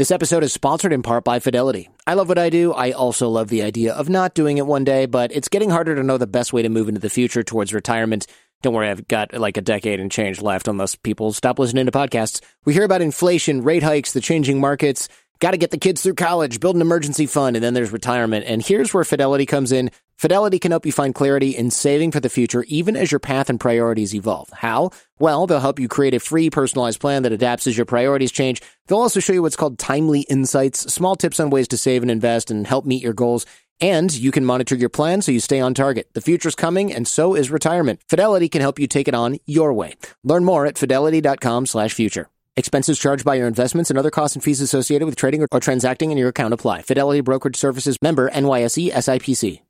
This episode is sponsored in part by Fidelity. I love what I do. I also love the idea of not doing it one day, but it's getting harder to know the best way to move into the future towards retirement. Don't worry, I've got like a decade and change left unless people stop listening to podcasts. We hear about inflation, rate hikes, the changing markets. Got to get the kids through college, build an emergency fund, and then there's retirement. And here's where Fidelity comes in. Fidelity can help you find clarity in saving for the future, even as your path and priorities evolve. How? Well, they'll help you create a free personalized plan that adapts as your priorities change. They'll also show you what's called timely insights, small tips on ways to save and invest and help meet your goals. And you can monitor your plan so you stay on target. The future's coming, and so is retirement. Fidelity can help you take it on your way. Learn more at fidelity.com slash future. Expenses charged by your investments and other costs and fees associated with trading or, or transacting in your account apply. Fidelity Brokerage Services member NYSE SIPC.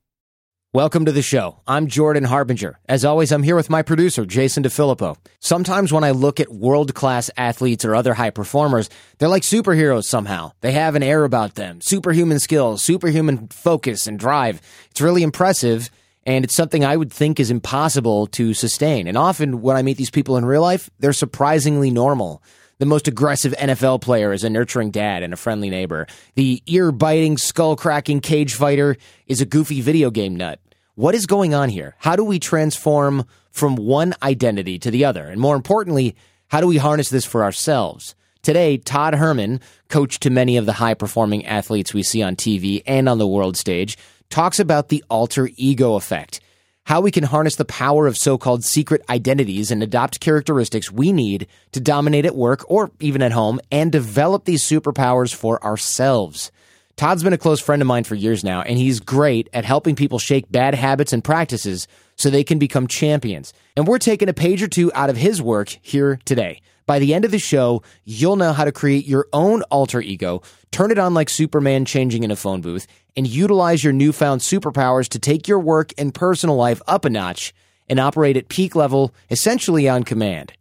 Welcome to the show. I'm Jordan Harbinger. As always, I'm here with my producer, Jason DeFilippo. Sometimes when I look at world class athletes or other high performers, they're like superheroes somehow. They have an air about them, superhuman skills, superhuman focus and drive. It's really impressive. And it's something I would think is impossible to sustain. And often when I meet these people in real life, they're surprisingly normal. The most aggressive NFL player is a nurturing dad and a friendly neighbor. The ear biting, skull cracking cage fighter is a goofy video game nut. What is going on here? How do we transform from one identity to the other? And more importantly, how do we harness this for ourselves? Today, Todd Herman, coach to many of the high performing athletes we see on TV and on the world stage, talks about the alter ego effect how we can harness the power of so called secret identities and adopt characteristics we need to dominate at work or even at home and develop these superpowers for ourselves. Todd's been a close friend of mine for years now, and he's great at helping people shake bad habits and practices so they can become champions. And we're taking a page or two out of his work here today. By the end of the show, you'll know how to create your own alter ego, turn it on like Superman changing in a phone booth, and utilize your newfound superpowers to take your work and personal life up a notch and operate at peak level, essentially on command.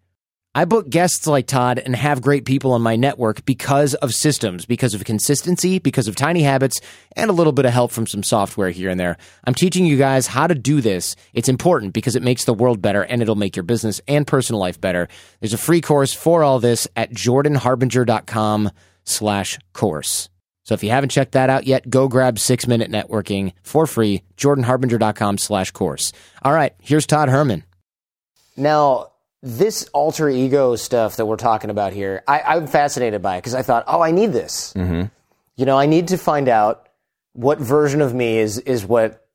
I book guests like Todd and have great people on my network because of systems, because of consistency, because of tiny habits, and a little bit of help from some software here and there. I'm teaching you guys how to do this. It's important because it makes the world better and it'll make your business and personal life better. There's a free course for all this at jordanharbinger.com slash course. So if you haven't checked that out yet, go grab six minute networking for free, jordanharbinger.com slash course. All right, here's Todd Herman. Now, this alter ego stuff that we're talking about here, I, am fascinated by it because I thought, oh, I need this. Mm-hmm. You know, I need to find out what version of me is is what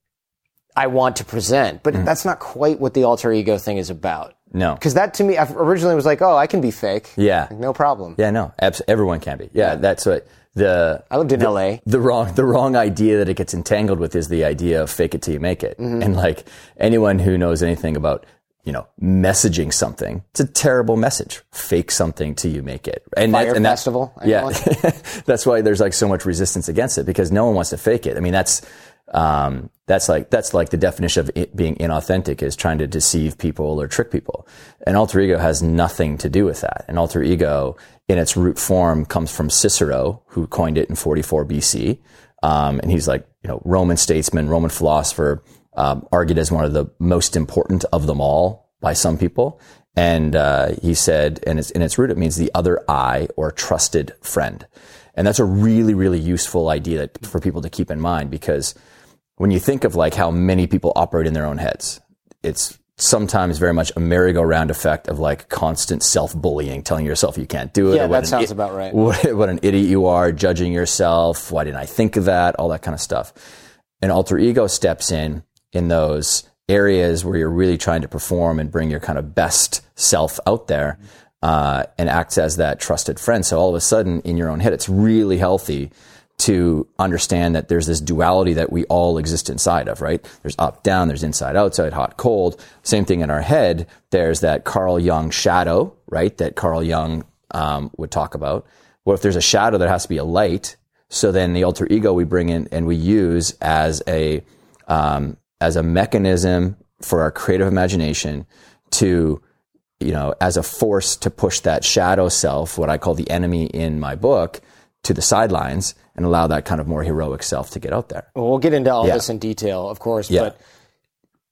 I want to present. But mm-hmm. that's not quite what the alter ego thing is about. No, because that to me I originally was like, oh, I can be fake. Yeah, like, no problem. Yeah, no, abs- everyone can be. Yeah, yeah. that's what the I lived in the, L.A. The wrong the wrong idea that it gets entangled with is the idea of fake it till you make it. Mm-hmm. And like anyone who knows anything about you know, messaging something. It's a terrible message. Fake something till you make it. And, Fyre that, and festival. yeah, that's why there's like so much resistance against it because no one wants to fake it. I mean, that's um, that's like that's like the definition of being inauthentic is trying to deceive people or trick people. An alter ego has nothing to do with that. An alter ego, in its root form, comes from Cicero, who coined it in 44 BC, um, and he's like you know Roman statesman, Roman philosopher um, argued as one of the most important of them all by some people. And uh, he said, and it's, in its root, it means the other I or trusted friend. And that's a really, really useful idea that, for people to keep in mind because when you think of like how many people operate in their own heads, it's sometimes very much a merry-go-round effect of like constant self-bullying, telling yourself you can't do it. Yeah, that sounds about right. What, what an idiot you are, judging yourself. Why didn't I think of that? All that kind of stuff. An alter ego steps in in those areas where you're really trying to perform and bring your kind of best self out there uh, and acts as that trusted friend. So all of a sudden, in your own head, it's really healthy to understand that there's this duality that we all exist inside of, right? There's up, down, there's inside, outside, hot, cold. Same thing in our head. There's that Carl Jung shadow, right? That Carl Jung um, would talk about. Well, if there's a shadow, there has to be a light. So then the alter ego we bring in and we use as a um, as a mechanism for our creative imagination to you know as a force to push that shadow self, what I call the enemy in my book, to the sidelines and allow that kind of more heroic self to get out there. Well, we'll get into all Yeah. this in detail, of course, Yeah. but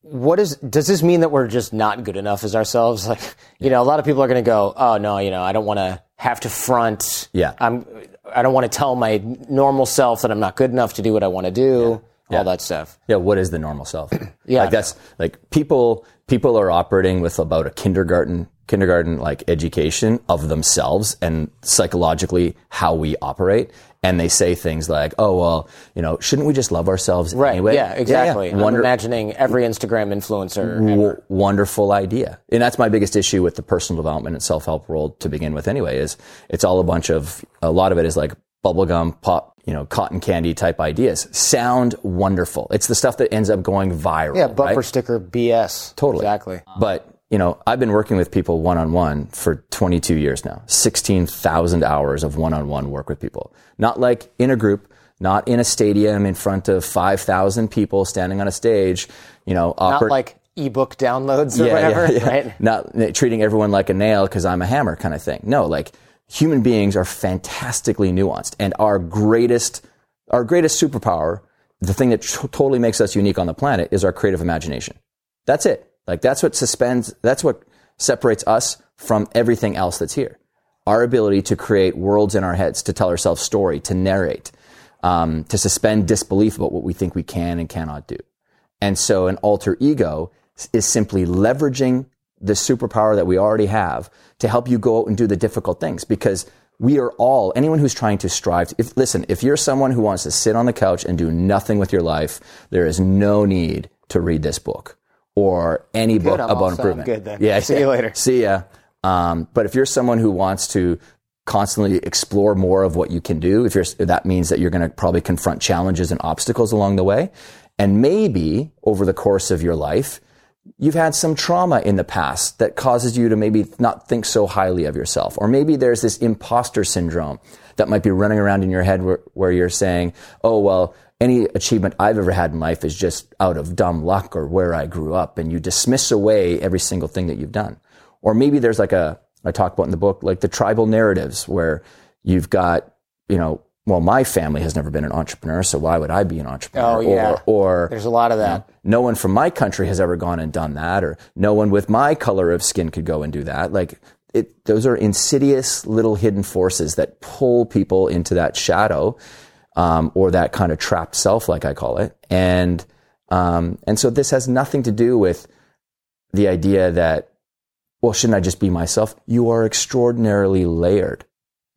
what is does this mean that we're just not good enough as ourselves? Like, you know, a lot of people are going to go, "Oh no, you know, I don't want to have to front. Yeah. I'm I don't want to tell my normal self that I'm not good enough to do what I want to do." Yeah. All that stuff. Yeah, what is the normal self? Yeah. like that's like people people are operating with about a kindergarten kindergarten like education of themselves and psychologically how we operate. And they say things like, "Oh well, you know, shouldn't we just love ourselves Right. anyway?" Yeah, exactly. I'm imagining every Instagram influencer. w- wonderful idea. And that's my biggest issue with the personal development and self-help world to begin with anyway, is it's all a bunch of, a lot of it is like bubblegum, pop, you know, cotton candy type ideas. Sound wonderful. It's the stuff that ends up going viral. Yeah, bumper right? sticker BS. Totally. Exactly. But, you know, I've been working with people one on one for 22 years now, 16,000 hours of one on one work with people. Not like in a group, not in a stadium in front of 5,000 people standing on a stage, you know, Not oper- like ebook downloads or whatever, Yeah, right? Not treating everyone like a nail because I'm a hammer kind of thing. No, like human beings are fantastically nuanced, and our greatest, our greatest superpower, the thing that t- totally makes us unique on the planet, is our creative imagination. That's it. Like that's what suspends. That's what separates us from everything else that's here. Our ability to create worlds in our heads, to tell ourselves story, to narrate, um, to suspend disbelief about what we think we can and cannot do. And so an alter ego is simply leveraging the superpower that we already have to help you go out and do the difficult things because we are all anyone who's trying to strive to, if listen if you're someone who wants to sit on the couch and do nothing with your life there is no need to read this book or any book I'm about improvement Good then. yeah See you later. see ya um, but if you're someone who wants to constantly explore more of what you can do if you're that means that you're going to probably confront challenges and obstacles along the way and maybe over the course of your life you've had some trauma in the past that causes you to maybe not think so highly of yourself. Or maybe there's this imposter syndrome that might be running around in your head where, where you're saying, oh, well, any achievement I've ever had in life is just out of dumb luck or where I grew up. And you dismiss away every single thing that you've done. Or maybe there's like a, I talk about in the book, like the tribal narratives where you've got, you know, well, my family has never been an entrepreneur, so why would I be an entrepreneur? Oh, yeah. Or, or There's a lot of that. no one from my country has ever gone and done that, or no one with my color of skin could go and do that. Like, it, those are insidious little hidden forces that pull people into that shadow, um, or that kind of trapped self, like I call it. And, um, and so this has nothing to do with the idea that, well, shouldn't I just be myself? You are extraordinarily layered.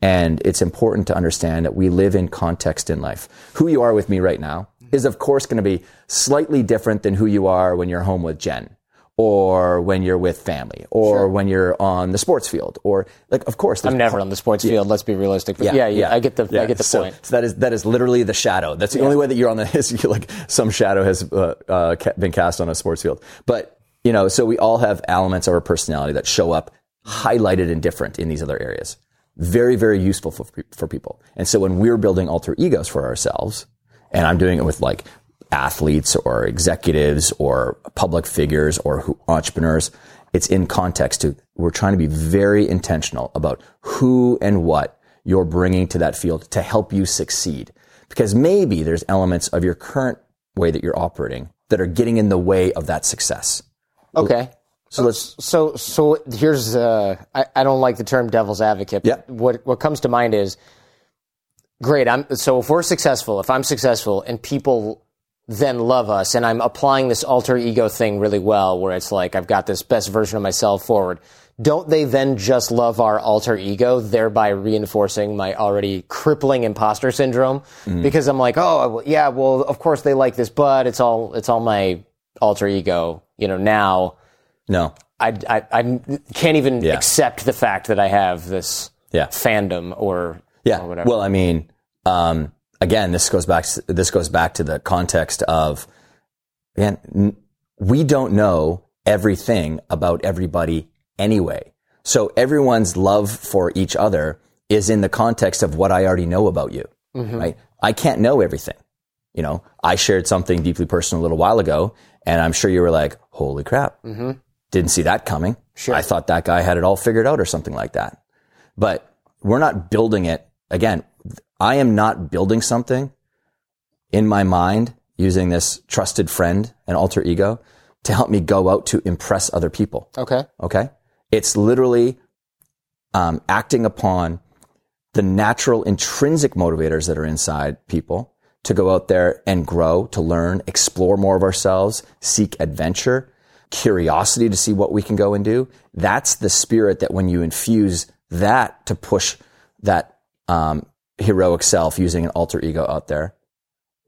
And it's important to understand that we live in context in life. Who you are with me right now is, of course, going to be slightly different than who you are when you're home with Jen or when you're with family or when you're on the sports field or like, of course, I'm there's never on the sports field. Let's be realistic. But yeah, yeah, I get the I get the So- point. So that is that is literally the shadow. That's the only way that you're on the is you like some shadow has uh, uh, been cast on a sports field. But you know, so we all have elements of our personality that show up highlighted and different in these other areas. Very very useful for for people. And so when we're building alter egos for ourselves, and I'm doing it with like athletes or executives or public figures or who, entrepreneurs. It's in context to, we're trying to be very intentional about who and what you're bringing to that field to help you succeed. Because maybe there's elements of your current way that you're operating that are getting in the way of that success. Okay. So let's, So so here's uh I, I don't like the term devil's advocate. But Yeah. What what comes to mind is great. I'm so if we're successful, if I'm successful and people then love us and I'm applying this alter ego thing really well where it's like I've got this best version of myself forward. Don't they then just love our alter ego, thereby reinforcing my already crippling imposter syndrome? Because I'm like, oh, yeah, well, of course they like this, but it's all it's all my alter ego. You know, now no. I, I, I can't even Yeah. accept the fact that I have this Yeah. fandom or, Yeah. or whatever. Well, I mean, um, again, this goes back. This goes back to the context of, man, n- we don't know everything about everybody anyway. So everyone's love for each other is in the context of what I already know about you, mm-hmm. right? I can't know everything. You know, I shared something deeply personal a little while ago, and I'm sure you were like, "Holy crap!" Mm-hmm. Didn't see that coming. Sure. I thought that guy had it all figured out, or something like that. But we're not building it again. I am not building something in my mind using this trusted friend and alter ego to help me go out to impress other people. Okay. Okay. It's literally um, acting upon the natural intrinsic motivators that are inside people to go out there and grow, to learn, explore more of ourselves, seek adventure, curiosity to see what we can go and do. That's the spirit that when you infuse that to push that um, heroic self using an alter ego out there,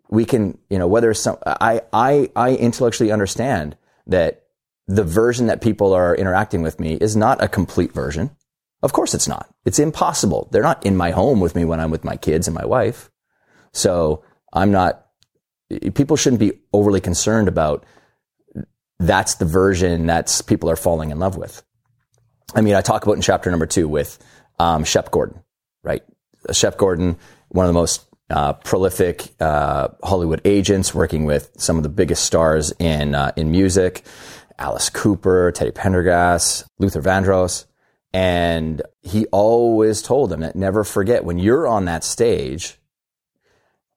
we can, you know, whether some, I, I, I intellectually understand that the version that people are interacting with me is not a complete version. Of course it's not. It's impossible. They're not in my home with me when I'm with my kids and my wife. So I'm not, people shouldn't be overly concerned about that's the version that's people are falling in love with. I mean, I talk about in chapter number two with um, Shep Gordon, right? Shep Gordon, one of the most uh, prolific uh, Hollywood agents, working with some of the biggest stars in uh, in music, Alice Cooper, Teddy Pendergrass, Luther Vandross, and he always told them that never forget when you're on that stage,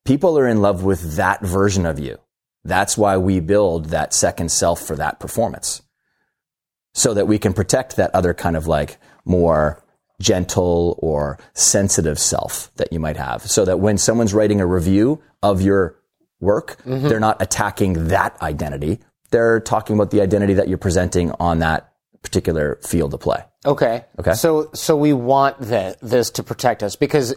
people are in love with that version of you. That's why we build that second self for that performance so that we can protect that other kind of like more gentle or sensitive self that you might have. So that when someone's writing a review of your work, mm-hmm. they're not attacking that identity. They're talking about the identity that you're presenting on that particular field of play. Okay. Okay. So so we want that this to protect us because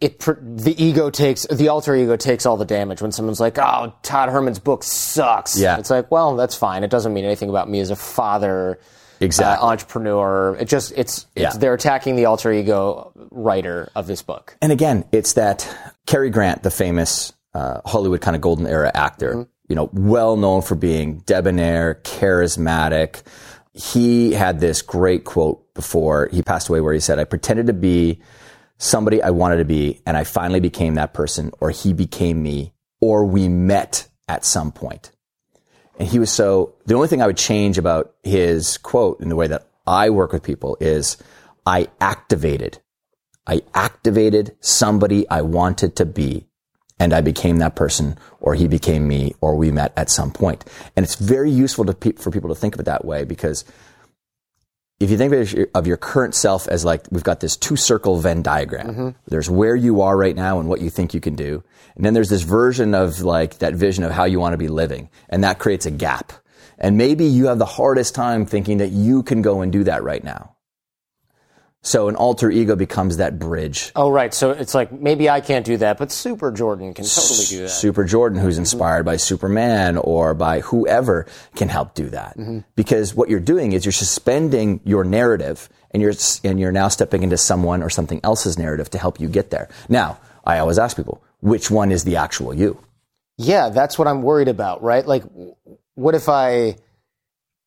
it the ego takes the alter ego takes all the damage when someone's like, "Oh, Todd Herman's book sucks." Yeah. It's like, well, that's fine. It doesn't mean anything about me as a father, Exactly. uh, entrepreneur. It just it's, it's Yeah. they're attacking the alter ego writer of this book. And again, it's that Cary Grant, the famous uh, Hollywood kind of golden era actor, you know, well known for being debonair, charismatic. He had this great quote before he passed away where he said, I pretended to be somebody I wanted to be, and I finally became that person, or he became me, or we met at some point. And he was so, the only thing I would change about his quote in the way that I work with people is I activated I activated somebody I wanted to be and I became that person or he became me or we met at some point. And it's very useful pe- for people to think of it that way because if you think of, your, current self as like we've got this two circle Venn diagram. Mm-hmm. There's where you are right now and what you think you can do. And then there's this version of like that vision of how you want to be living. And that creates a gap. And maybe you have the hardest time thinking that you can go and do that right now. So an alter ego becomes that bridge. Oh, right. So it's like maybe I can't do that, but Super Jordan can totally do that. Super Jordan, who's inspired by Superman or by whoever, can help do that. Because what you're doing is you're suspending your narrative, and you're and you're now stepping into someone or something else's narrative to help you get there. Now, I always ask people, which one is the actual you? Yeah, that's what I'm worried about, right? Like, what if I,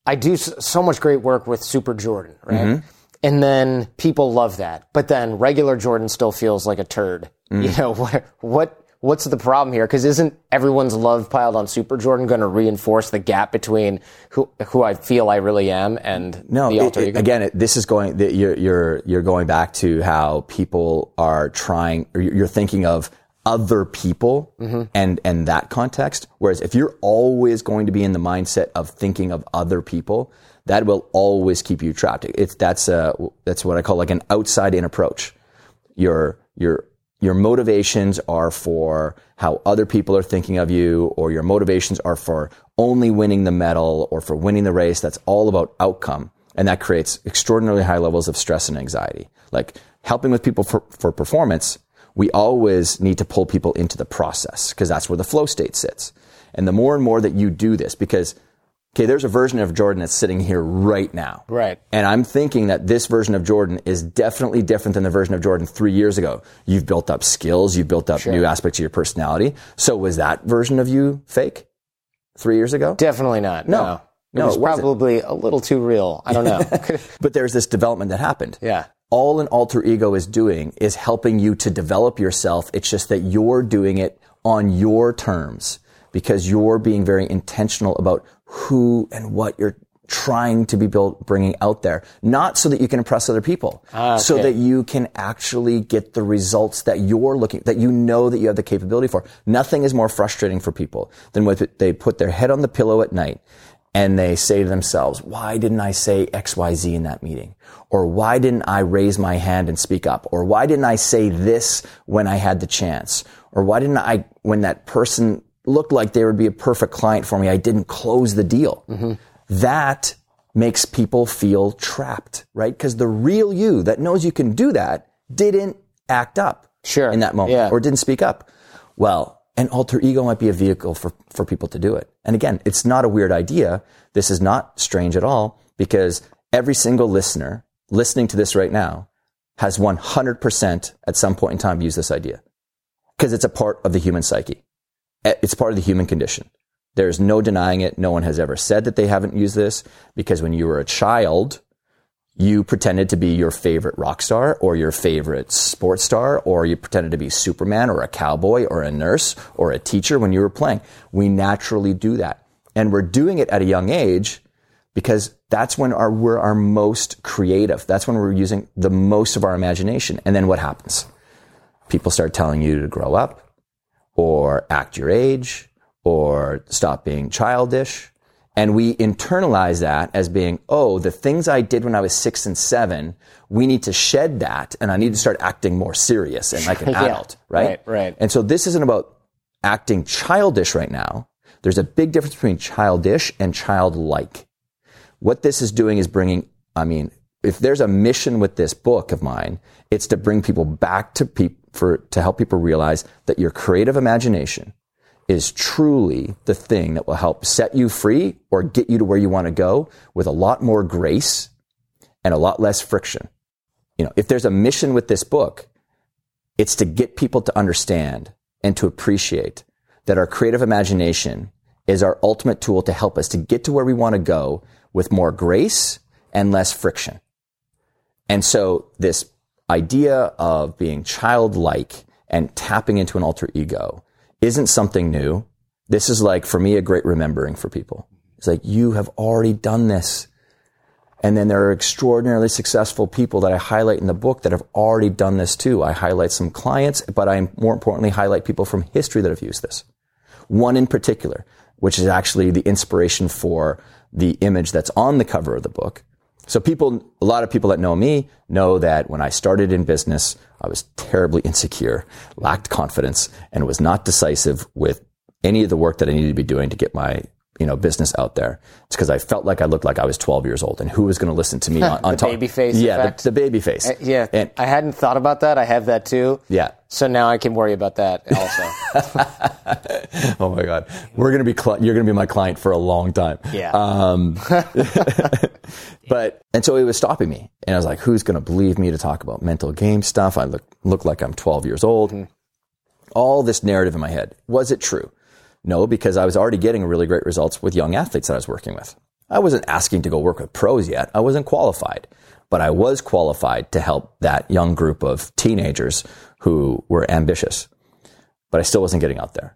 I do so much great work with Super Jordan, right? Mm-hmm. And then people love that, but then regular Jordan still feels like a turd. Mm. You know what? What? What's the problem here? Because isn't everyone's love piled on Super Jordan going to reinforce the gap between who who I feel I really am and No, the it- alter it- ego? again, it, this is going. that You're you're you're going back to how people are trying. Or you're you're thinking of other people Mm-hmm. and and that context. Whereas if you're always going to be in the mindset of thinking of other people, that will always keep you trapped. That's uh that's what I call like an outside in approach. Your your your motivations are for how other people are thinking of you, or your motivations are for only winning the medal or for winning the race. That's all about outcome. And that creates extraordinarily high levels of stress and anxiety. Like helping with people for, for performance, we always need to pull people into the process because that's where the flow state sits. And the more and more that you do this, because okay, there's a version of Jordan that's sitting here right now. Right. And I'm thinking that this version of Jordan is definitely different than the version of Jordan three years ago. You've built up skills, you've built up new aspects of your personality. So was that version of you fake three years ago? Definitely not. No. No, No, was it probably a little too real. I don't know. But there's this development that happened. yeah. all an alter ego is doing is helping you to develop yourself. It's just that you're doing it on your terms because you're being very intentional about who and what you're trying to be built, bringing out there, not so that you can impress other people, Ah, so that you can actually get the results that you're looking, that you know that you have the capability for. Nothing is more frustrating for people than when they put their head on the pillow at night and they say to themselves, why didn't I say XYZ in that meeting? Or why didn't I raise my hand and speak up? Or why didn't I say this when I had the chance? Or why didn't I, when that person looked like they would be a perfect client for me, I didn't close the deal? That makes people feel trapped, right? Because the real you that knows you can do that didn't act up Sure. in that moment Yeah. or didn't speak up. Well, an alter ego might be a vehicle for, for people to do it. And again, it's not a weird idea. This is not strange at all because every single listener listening to this right now has 100% at some point in time used this idea because it's a part of the human psyche. Eh, It's part of the human condition. There's no denying it. No one has ever said that they haven't used this because when you were a child, you pretended to be your favorite rock star or your favorite sports star, or you pretended to be Superman or a cowboy or a nurse or a teacher when you were playing. We naturally do that. And we're doing it at a young age because that's when our, we're our most creative. That's when we're using the most of our imagination. And then what happens? People start telling you to grow up or act your age or stop being childish. And we internalize that as being, oh, the things I did when I was six and seven, we need to shed that and I need to start acting more serious and like an Yeah. adult, right? Right, right. And so this isn't about acting childish right now. There's a big difference between childish and childlike. What this is doing is bringing, I mean, if there's a mission with this book of mine, it's to bring people back to people for, to help people realize that your creative imagination is truly the thing that will help set you free or get you to where you want to go with a lot more grace and a lot less friction. You know, if there's a mission with this book, it's to get people to understand and to appreciate that our creative imagination is our ultimate tool to help us to get to where we want to go with more grace and less friction. And so this idea of being childlike and tapping into an alter ego isn't something new. This is like, for me, a great remembering for people. It's like, you have already done this. And then there are extraordinarily successful people that I highlight in the book that have already done this too. I highlight some clients, but I more importantly highlight people from history that have used this. One in particular, which is actually the inspiration for the image that's on the cover of the book. So people, a lot of people that know me know that when I started in business, I was terribly insecure, lacked confidence, and was not decisive with any of the work that I needed to be doing to get my you know business out there. It's because I felt like I looked like I was 12 years old, and who was going to listen to me on, on The top? baby face Yeah, effect. the, the baby face. Uh, yeah, and I hadn't thought about that. I have that too. yeah. So now I can worry about that also. Oh my God, we're gonna be cli- you're gonna be my client for a long time. Yeah. Um, but and so it was stopping me, and I was like, "Who's going to believe me to talk about mental game stuff?" I look look like I'm 12 years old. All this narrative in my head was it true? No, because I was already getting really great results with young athletes that I was working with. I wasn't asking to go work with pros yet. I wasn't qualified, but I was qualified to help that young group of teenagers who were ambitious. But I still wasn't getting out there.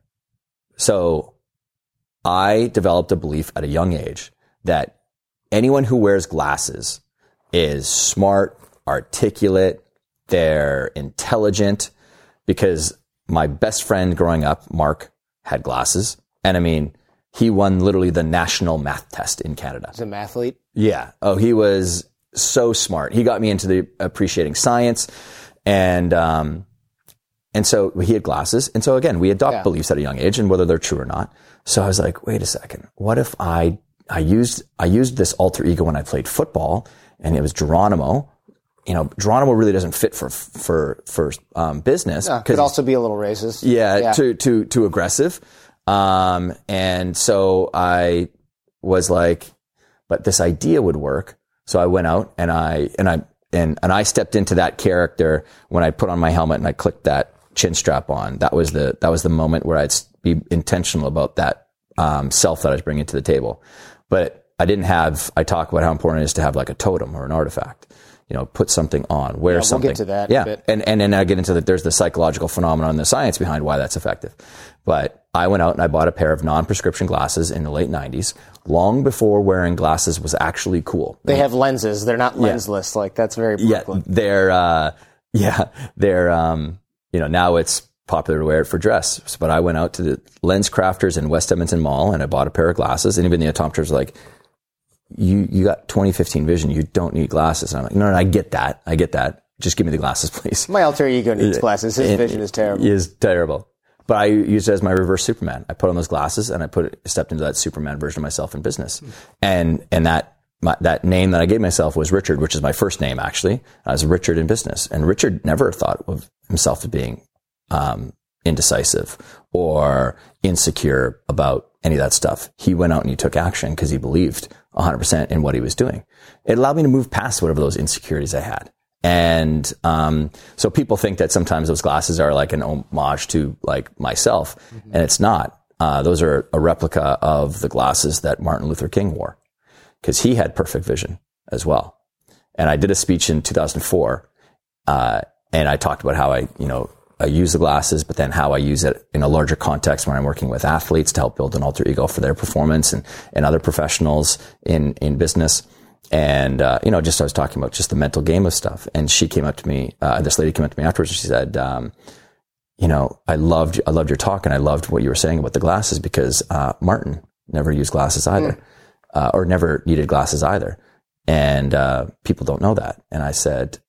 So I developed a belief at a young age that anyone who wears glasses is smart, articulate, they're intelligent because my best friend growing up, Mark, had glasses. And I mean, he won literally the national math test in Canada. As a mathlete, Yeah. Oh, he was so smart. He got me into the appreciating science, and um, and so he had glasses, and so again, we adopt Yeah. beliefs at a young age, and whether they're true or not. So I was like, wait a second, what if I I used I used this alter ego when I played football, and it was Geronimo. You know, Geronimo really doesn't fit for for for um, business uh, could also be a little racist. yeah, Yeah. too too too aggressive. Um, and so I was like, but this idea would work. So I went out and I and I and and I stepped into that character when I put on my helmet and I clicked that chin strap on. That was the that was the moment where I'd be intentional about that um, self that I was bringing to the table. But I didn't have. I talk about how important it is to have like a totem or an artifact. You know, put something on, wear we'll something. get to that Yeah, bit. and and then I get into that. there's the psychological phenomenon and the science behind why that's effective. But I went out and I bought a pair of non-prescription glasses in the late '90s, long before wearing glasses was actually cool. They have lenses. They're not lensless. Like that's very yeah, they're uh, yeah, they're um, you know now it's popular to wear it for dress. But I went out to the Lens Crafters in West Edmonton Mall and I bought a pair of glasses. And even the optometrist was like, "You you got 2015 vision. You don't need glasses." And I'm like, "No, no, I get that. I get that. Just give me the glasses, please." My alter ego needs glasses. His It- vision is terrible. Is terrible. But I used it as my reverse Superman. I put on those glasses and I put it, stepped into that Superman version of myself in business. And and that my, that name that I gave myself was Richard, which is my first name actually. I was Richard in business, and Richard never thought of himself as being um, indecisive or insecure about any of that stuff. He went out and he took action because he believed 100% in what he was doing. It allowed me to move past whatever those insecurities I had. And um, so people think that sometimes those glasses are like an homage to like myself, and it's not. Uh, those are a replica of the glasses that Martin Luther King wore because he had perfect vision as well. And I did a speech in 2004, uh, and I talked about how I, you know, I use the glasses, but then how I use it in a larger context when I'm working with athletes to help build an alter ego for their performance and, and other professionals in, in business. And, uh, you know, just I was talking about just the mental game of stuff. And she came up to me, uh, this lady came up to me afterwards and she said, um, you know, I loved, I loved your talk and I loved what you were saying about the glasses because, uh, Martin never used glasses either, uh, or never needed glasses either. And, uh, people don't know that. And I said,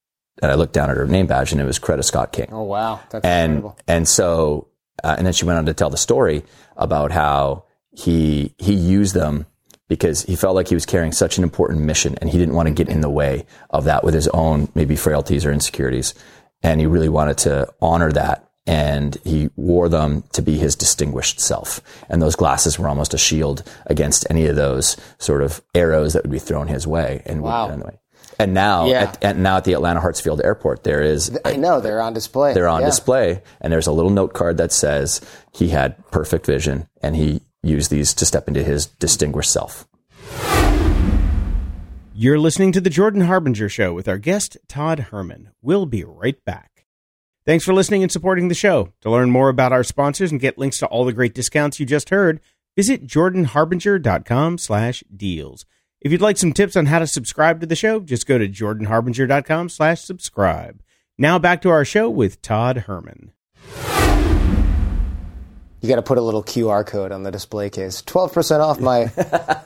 and I looked down at her name badge and it was Coretta Scott King. Oh wow, that's and incredible. and so uh, and then she went on to tell the story about how he he used them because he felt like he was carrying such an important mission and he didn't want to get in the way of that with his own maybe frailties or insecurities. And he really wanted to honor that and he wore them to be his distinguished self. And those glasses were almost a shield against any of those sort of arrows that would be thrown his way and would Wow. get in the way and now Yeah. at, and now at the Atlanta Hartsfield Airport there is I know they're on display. they're on Yeah. display and there's a little note card that says he had perfect vision and he used these to step into his distinguished self. You're listening to The Jordan Harbinger Show with our guest, Todd Herman. We'll be right back. Thanks for listening and supporting the show. To learn more about our sponsors and get links to all the great discounts you just heard, visit jordanharbinger.com slash deals. If you'd like some tips on how to subscribe to the show, just go to jordanharbinger.com slash subscribe. Now back to our show with Todd Herman. You got to put a little QR code on the display case. Twelve percent off my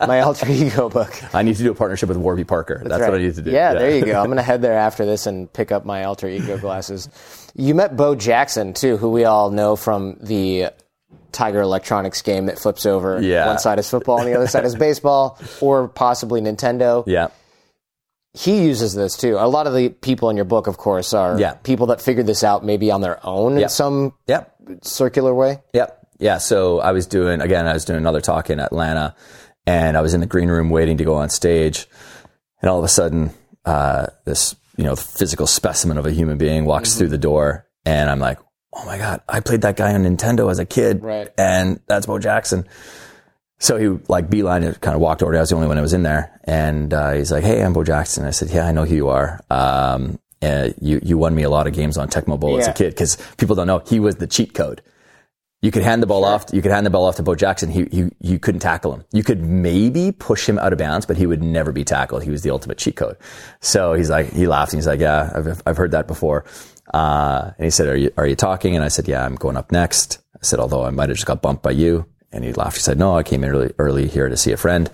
my alter ego book. I need to do a partnership with Warby Parker. That's, what I need to do. Yeah, there you go. I'm going to head there after this and pick up my alter ego glasses. You met Bo Jackson too, who we all know from the Tiger Electronics game that flips over. Yeah. One side is football and the other side is baseball, or possibly Nintendo. yeah. He uses this too. A lot of the people in your book, of course, are Yeah. people that figured this out maybe on their own in some Yep. circular way. Yep. Yeah. So I was doing, again, I was doing another talk in Atlanta and I was in the green room waiting to go on stage. And all of a sudden, uh, this, you know, physical specimen of a human being walks through the door and I'm like, oh my God, I played that guy on Nintendo as a kid. Right. And that's Bo Jackson. So he like beeline it, kind of walked over. I was the only one that was in there, and uh, he's like, "Hey, I'm Bo Jackson." I said, "Yeah, I know who you are. Um, uh, you you won me a lot of games on Tecmo Bowl as a kid because people don't know he was the cheat code. You could hand the ball off. You could hand the ball off to Bo Jackson. He, he you couldn't tackle him. You could maybe push him out of bounds, but he would never be tackled. He was the ultimate cheat code. So he's like, he laughed and he's like, "Yeah, I've I've heard that before." Uh, and he said, "Are you are you talking?" And I said, "Yeah, I'm going up next." I said, "Although I might have just got bumped by you." And he laughed. He said, "No, I came in early early here to see a friend."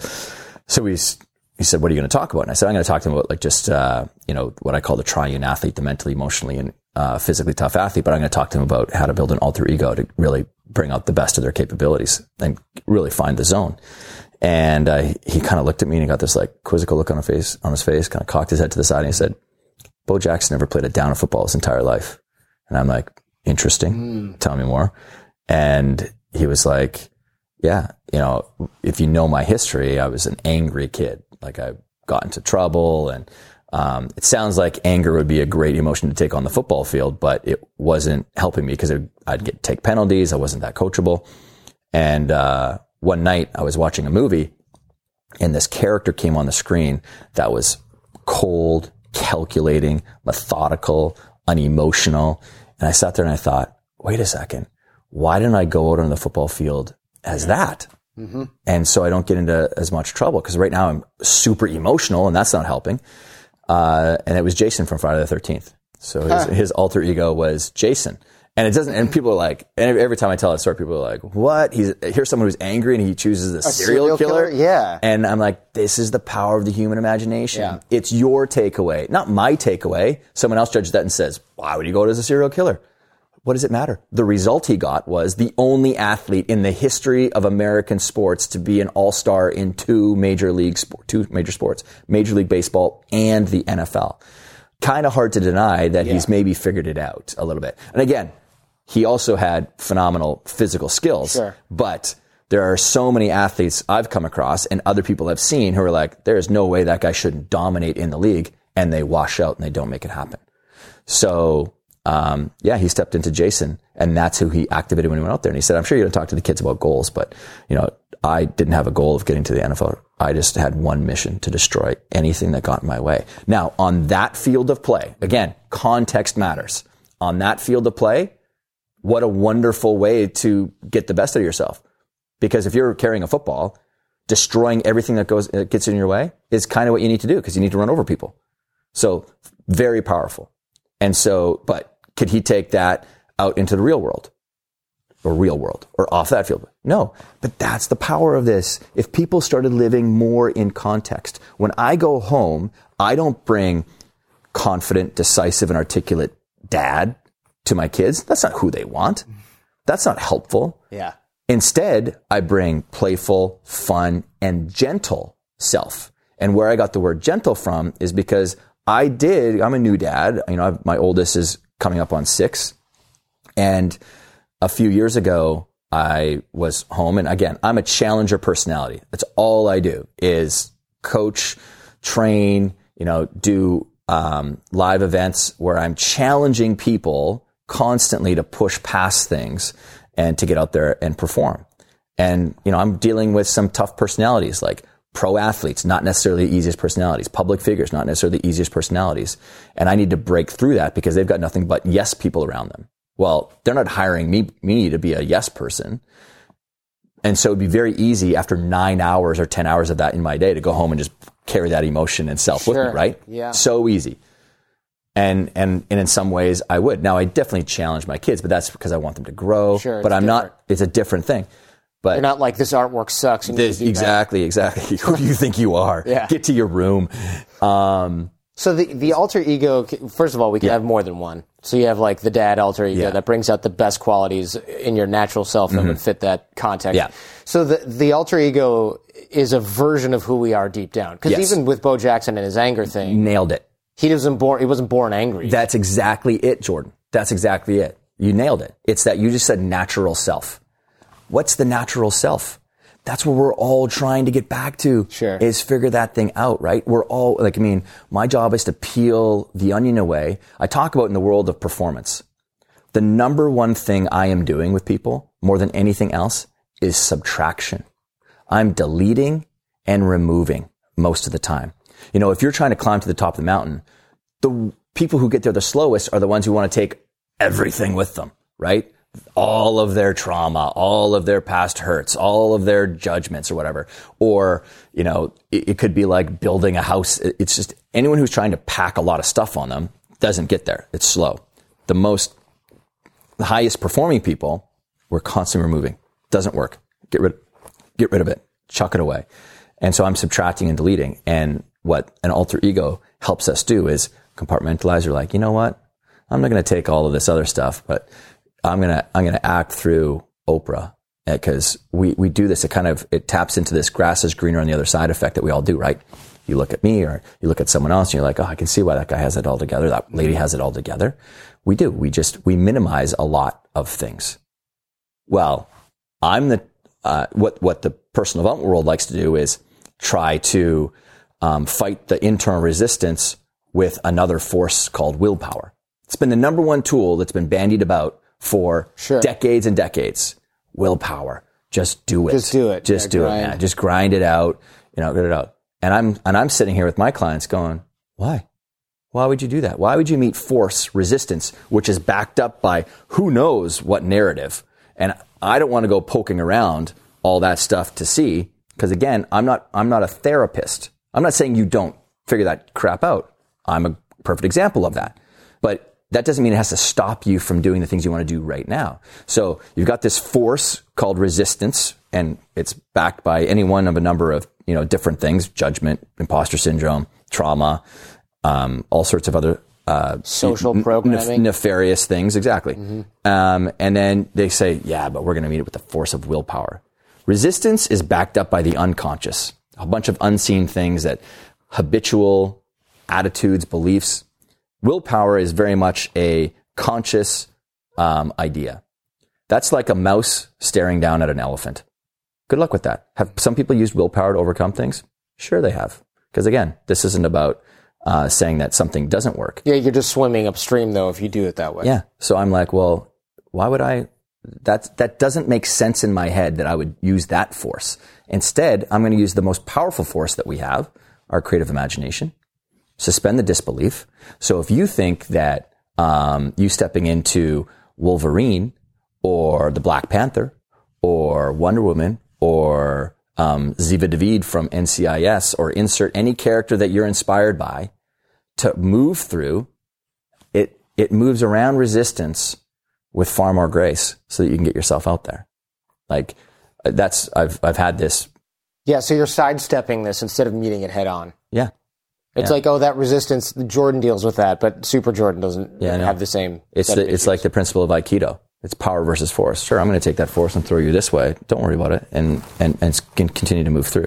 So we he said, "What are you going to talk about?" And I said, "I'm going to talk to him about like just uh, you know what I call the triune athlete, the mentally, emotionally, and uh, physically tough athlete. But I'm going to talk to him about how to build an alter ego to really bring out the best of their capabilities and really find the zone." And uh, he kind of looked at me and he got this like quizzical look on his face, on his face, kind of cocked his head to the side, and he said, "Bo Jackson never played a down of football his entire life." And I'm like, "Interesting. Tell me more." And he was like, yeah, you know, if you know my history, I was an angry kid. Like I got into trouble and, um, it sounds like anger would be a great emotion to take on the football field, but it wasn't helping me because I'd get take penalties. I wasn't that coachable. And, uh, one night I was watching a movie and this character came on the screen that was cold, calculating, methodical, unemotional. And I sat there and I thought, wait a second. Why didn't I go out on the football field as that? And so I don't get into as much trouble because right now I'm super emotional and that's not helping. Uh, and it was Jason from Friday the 13th. So his, his alter ego was Jason. And it doesn't, and people are like, and every time I tell that story, people are like, what? He's, here's someone who's angry and he chooses a, serial, serial killer. killer? Yeah. And I'm like, this is the power of the human imagination. Yeah. It's your takeaway, not my takeaway. Someone else judges that and says, why would you go as a serial killer? What does it matter? The result he got was the only athlete in the history of American sports to be an all-star in two major league sport, two major sports, Major League Baseball and the NFL. Kind of hard to deny that he's maybe figured it out a little bit. And again, he also had phenomenal physical skills, Sure. but there are so many athletes I've come across and other people I've seen who are like, there is no way that guy shouldn't dominate in the league and they wash out and they don't make it happen. So, um, yeah, he stepped into Jason and that's who he activated when he went out there. And he said, I'm sure you're going to talk to the kids about goals, but you know, I didn't have a goal of getting to the NFL. I just had one mission to destroy anything that got in my way. Now, on that field of play, again, context matters. On that field of play, what a wonderful way to get the best out of yourself. Because if you're carrying a football, destroying everything that goes that gets in your way is kind of what you need to do because you need to run over people. So very powerful. And so, but could he take that out into the real world or real world or off that field? No, but that's the power of this. If people started living more in context, when I go home, I don't bring confident, decisive, and articulate dad to my kids. That's not who they want. That's not helpful. Yeah. Instead, I bring playful, fun, and gentle self. And where I got the word gentle from is because I did, I'm a new dad. You know, I've, my oldest is coming up on six. And a few years ago, I was home. And again, I'm a challenger personality. That's all I do is coach, train, you know, do um, live events where I'm challenging people constantly to push past things and to get out there and perform. And, you know, I'm dealing with some tough personalities like pro athletes, not necessarily the easiest personalities, public figures, not necessarily the easiest personalities. And I need to break through that because they've got nothing but yes people around them. Well, they're not hiring me, me to be a yes person. And so it'd be very easy after nine hours or 10 hours of that in my day to go home and just carry that emotion and self with me, right? Yeah. So easy. And, and, and in some ways I would. Now I definitely challenge my kids, but that's because I want them to grow. Sure, but I'm different. not, it's a different thing. But They're not like this artwork sucks. And this, do that. exactly, exactly. Who do you think you are? Yeah. Get to your room. Um, So the the alter ego. First of all, we can have more than one. So you have like the dad alter ego Yeah. that brings out the best qualities in your natural self that would fit that context. Mm-hmm. Yeah. So the the alter ego is a version of who we are deep down. Because Yes. even with Bo Jackson and his anger thing, nailed it. He wasn't born. He wasn't born angry. That's exactly it, Jordan. That's exactly it. You nailed it. It's that you just said natural self. What's the natural self? That's what we're all trying to get back to. Sure. Is figure that thing out, right? We're all, like, I mean, my job is to peel the onion away. I talk about in the world of performance. The number one thing I am doing with people more than anything else is subtraction. I'm deleting and removing most of the time. You know, if you're trying to climb to the top of the mountain, the people who get there the slowest are the ones who want to take everything with them, right? All of their trauma, all of their past hurts, all of their judgments or whatever. Or, you know, it, it could be like building a house. It's just anyone who's trying to pack a lot of stuff on them doesn't get there. It's slow. The most, the highest performing people, we're constantly removing. Doesn't work. Get rid, get rid of it. Chuck it away. And so I'm subtracting and deleting. And what an alter ego helps us do is compartmentalize. You're like, you know what? I'm not going to take all of this other stuff, but I'm going to, I'm going to act through Oprah because we, we do this. It kind of, it taps into this grass is greener on the other side effect that we all do, right? You look at me or you look at someone else and you're like, oh, I can see why that guy has it all together. That lady has it all together. We do. We just, we minimize a lot of things. Well, I'm the uh, what what the personal development world likes to do is try to um, fight the internal resistance with another force called willpower. It's been the number one tool that's been bandied about for Sure. decades and decades. Willpower. Just do it. Just do it. Just Yeah, do grind. it, man. Just grind it out. You know, get it out. And I'm and I'm sitting here with my clients going, why? Why would you do that? Why would you meet force, resistance, which is backed up by who knows what narrative? And I don't want to go poking around all that stuff to see, because again, I'm not, I'm not a therapist. I'm not saying you don't figure that crap out. I'm a perfect example of that. But that doesn't mean it has to stop you from doing the things you want to do right now. So you've got this force called resistance, and it's backed by any one of a number of you know different things: judgment, imposter syndrome, trauma, um, all sorts of other uh, Social n- programming. nefarious things. Exactly. Um, and then they say, yeah, but we're going to meet it with the force of willpower. Resistance is backed up by the unconscious, a bunch of unseen things that habitual attitudes, beliefs. Willpower is very much a conscious um, idea. That's like a mouse staring down at an elephant. Good luck with that. Have some people used willpower to overcome things? Sure, they have. Because again, this isn't about uh, saying that something doesn't work. Yeah, you're just swimming upstream though if you do it that way. Yeah. So I'm like, well, why would I? That that doesn't make sense in my head that I would use that force. Instead, I'm going to use the most powerful force that we have, our creative imagination. Suspend the disbelief. So if you think that um, you stepping into Wolverine or the Black Panther or Wonder Woman or um, Ziva David from NCIS or insert any character that you're inspired by to move through, it it moves around resistance with far more grace so that you can get yourself out there. Like uh, that's I've I've had this. Yeah, so you're sidestepping this instead of meeting it head on. Yeah. It's Yeah. like, oh, that resistance, Jordan deals with that, but Super Jordan doesn't Yeah, have the same. It's the, it's like the principle of Aikido. It's power versus force. Sure, I'm going to take that force and throw you this way. Don't worry about it, and and and can continue to move through.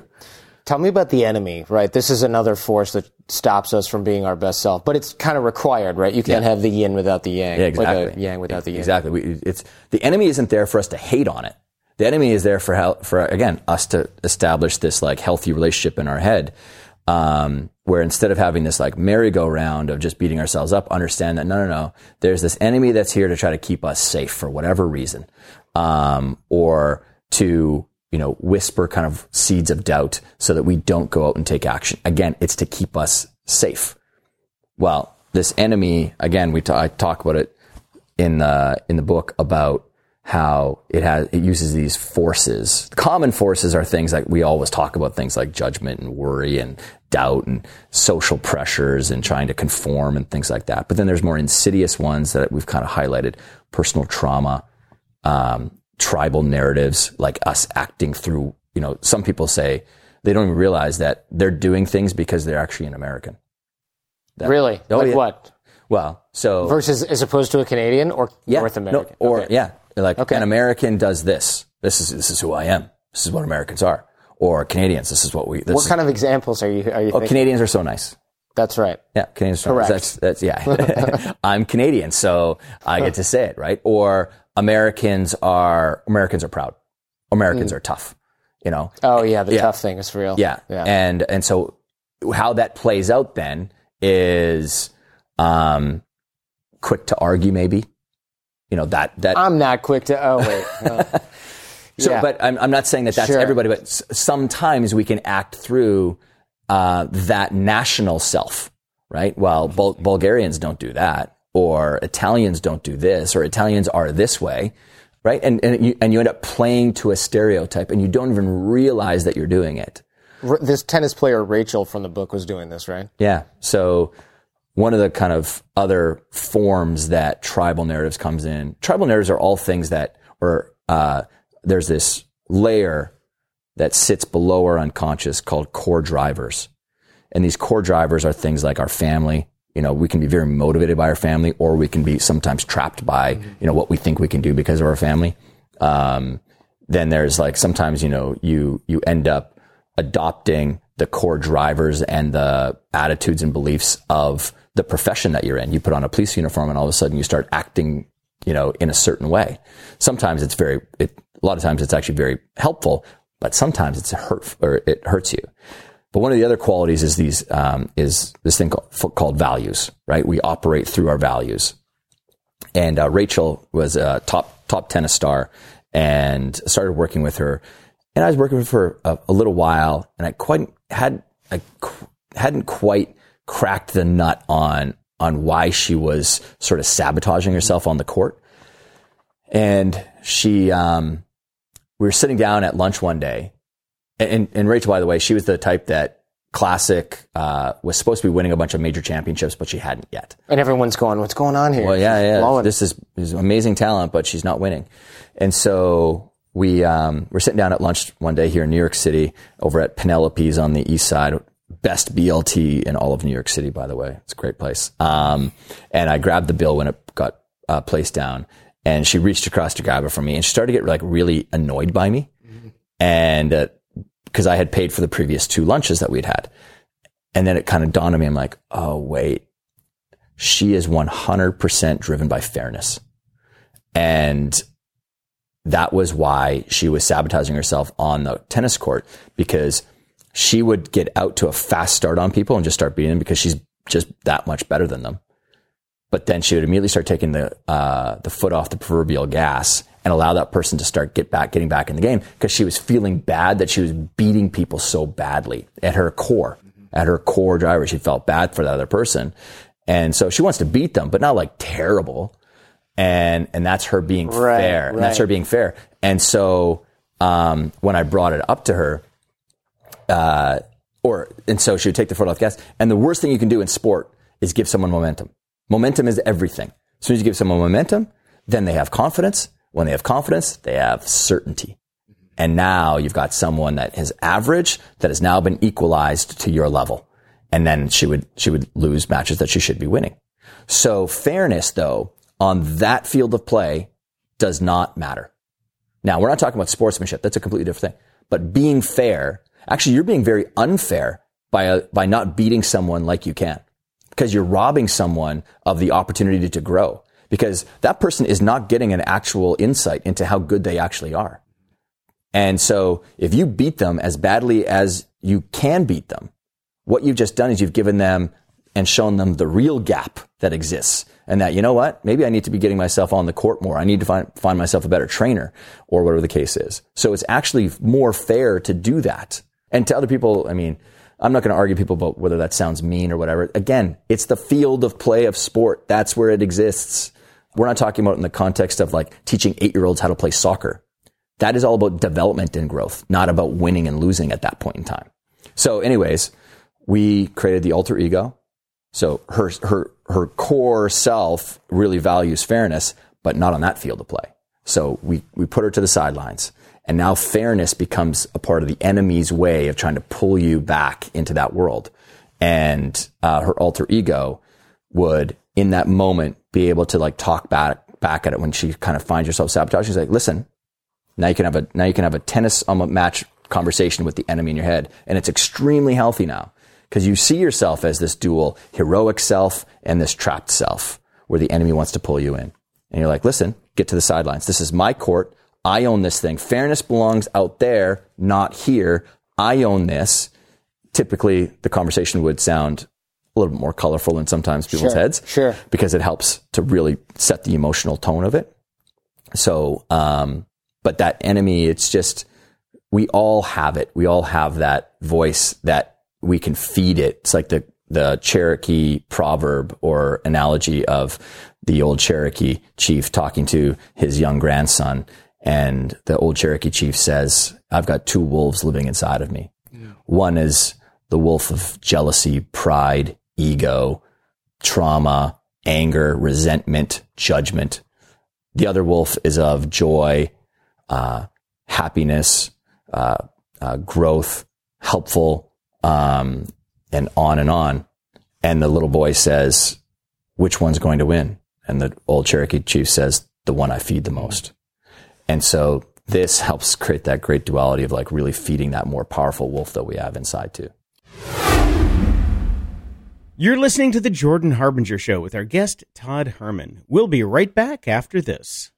Tell me about the enemy, right? This is another force that stops us from being our best self, but it's kind of required, right? You can't Yeah. have the yin without the yang. Yeah, exactly. Like a yang without the yin. Exactly. We, it's the enemy isn't there for us to hate on it. The enemy is there for for again us to establish this like healthy relationship in our head, um, where instead of having this like merry-go-round of just beating ourselves up, understand that no, no, no. There's this enemy that's here to try to keep us safe for whatever reason, um, or to you know whisper kind of seeds of doubt so that we don't go out and take action. Again, it's to keep us safe. Well, this enemy again, we ta- I talk about it in the in the book about how it has it uses these forces. Common forces are things like we always talk about things like judgment and worry and doubt and social pressures and trying to conform and things like that. But then there's more insidious ones that we've kind of highlighted: personal trauma, um, tribal narratives, like us acting through. You know, some people say they don't even realize that they're doing things because they're actually an American. Really? Oh, like yeah. what? Well, so Versus as opposed to a Canadian or yeah, North American? No, or Okay. yeah, like Okay. an American does this. This is this is who I am. This is what Americans are. Or Canadians. This is what we. This What is, kind of examples are you are you oh, thinking? Canadians are so nice. That's right. Yeah, Canadians. Are Correct. That's that's yeah. I'm Canadian, so I get to say it right. Or Americans are Americans are proud. Americans are tough. You know. Oh yeah, the Yeah. tough thing is real. Yeah. Yeah. And and so how that plays out then is um quick to argue maybe. You know, that that I'm not quick to. Oh wait. So, Yeah. but I'm, I'm not saying that that's Sure. everybody, but s- sometimes we can act through uh, that national self, right? Well, Bul- Bulgarians don't do that, or Italians don't do this, or Italians are this way, right? And and you, and you end up playing to a stereotype, and you don't even realize that you're doing it. This tennis player Rachel from the book was doing this, right? Yeah. So one of the kind of other forms that tribal narratives comes in, tribal narratives are all things that, or uh, there's this layer that sits below our unconscious called core drivers. And these core drivers are things like our family. You know, we can be very motivated by our family, or we can be sometimes trapped by, you know, what we think we can do because of our family. Um, then there's like sometimes, you know, you, you end up adopting the core drivers and the attitudes and beliefs of the profession that you're in. You put on a police uniform and all of a sudden you start acting, you know, in a certain way. Sometimes it's very, it, a lot of times it's actually very helpful, but sometimes it's hurt or it hurts you. But one of the other qualities is these, um, is this thing called, called values, right? We operate through our values. And uh, Rachel was a top top tennis star, and started working with her. And I was working with her a, a little while, and I quite had I qu- hadn't quite cracked the nut on on why she was sort of sabotaging herself on the court. And she, um, we were sitting down at lunch one day, and, and Rachel, by the way, she was the type that classic uh, was supposed to be winning a bunch of major championships, but she hadn't yet. And everyone's going, "What's going on here?" Well, yeah, yeah. Blowing. This is, is amazing talent, but she's not winning. And so we um, we're sitting down at lunch one day here in New York City, over at Penelope's on the east side. Best BLT in all of New York City, by the way. It's a great place. Um, and I grabbed the bill when it got uh, placed down, and she reached across to grab it from me, and she started to get like really annoyed by me, and uh, because I had paid for the previous two lunches that we'd had. And then it kind of dawned on me. I'm like, oh, wait, she is 100% driven by fairness. And that was why she was sabotaging herself on the tennis court because she would get out to a fast start on people and just start beating them because she's just that much better than them. But then she would immediately start taking the uh, the foot off the proverbial gas and allow that person to start get back getting back in the game because she was feeling bad that she was beating people so badly at her core. At her core driver, she felt bad for that other person. And so she wants to beat them, but not like terrible. And and that's her being Right, fair. And that's her being fair. And so um, when I brought it up to her, uh, or and so she would take the foot off the gas. And the worst thing you can do in sport is give someone momentum. Momentum is everything. As soon as you give someone momentum, then they have confidence. When they have confidence, they have certainty. And now you've got someone that is average that has now been equalized to your level. And then she would she would lose matches that she should be winning. So fairness though on that field of play does not matter. Now, we're not talking about sportsmanship. That's a completely different thing. But being fair, actually, you're being very unfair by, uh by not beating someone like you can because you're robbing someone of the opportunity to grow because that person is not getting an actual insight into how good they actually are. And so if you beat them as badly as you can beat them, what you've just done is you've given them and shown them the real gap that exists and that, you know what? Maybe I need to be getting myself on the court more. I need to find, find myself a better trainer or whatever the case is. So it's actually more fair to do that. And to other people, I mean, I'm not going to argue people about whether that sounds mean or whatever. Again, it's the field of play of sport. That's where it exists. We're not talking about in the context of like teaching eight year olds how to play soccer. That is all about development and growth, not about winning and losing at that point in time. So anyways, we created the alter ego. So her, her, her core self really values fairness, but not on that field of play. So we, we put her to the sidelines. And now fairness becomes a part of the enemy's way of trying to pull you back into that world. And uh, her alter ego would, in that moment, be able to like talk back back at it when she kind of finds herself sabotaging. She's like, "Listen, now you can have a now you can have a tennis um, match conversation with the enemy in your head, and it's extremely healthy now because you see yourself as this dual heroic self and this trapped self, where the enemy wants to pull you in, and you're like, "Listen, get to the sidelines. This is my court. I own this thing. Fairness belongs out there, not here. I own this." Typically, the conversation would sound a little bit more colorful in sometimes people's Sure, heads, sure. because it helps to really set the emotional tone of it. So, um, but that enemy, it's just, we all have it. We all have that voice that we can feed it. It's like the, the Cherokee proverb or analogy of the old Cherokee chief talking to his young grandson. And the old Cherokee chief says, I've got two wolves living inside of me. One is the wolf of jealousy, pride, ego, trauma, anger, resentment, judgment. The other wolf is of joy, uh, happiness, uh, uh, growth, helpful, um, and on and on. And the little boy says, which one's going to win? And the old Cherokee chief says, the one I feed the most. And so this helps create that great duality of like really feeding that more powerful wolf that we have inside too. You're listening to the Jordan Harbinger Show with our guest, Todd Herman. We'll be right back after this.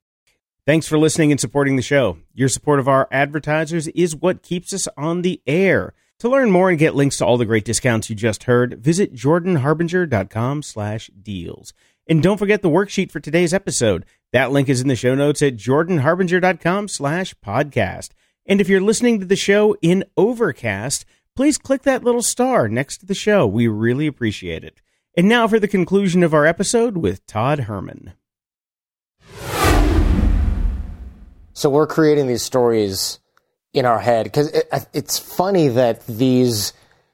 Thanks for listening and supporting the show. Your support of our advertisers is what keeps us on the air. To learn more and get links to all the great discounts you just heard, visit jordanharbinger.com slash deals. And don't forget the worksheet for today's episode. That link is in the show notes at jordanharbinger.com slash podcast. And if you're listening to the show in Overcast, please click that little star next to the show. We really appreciate it. And now for the conclusion of our episode with Todd Herman. So we're creating these stories in our head because it, it's funny that these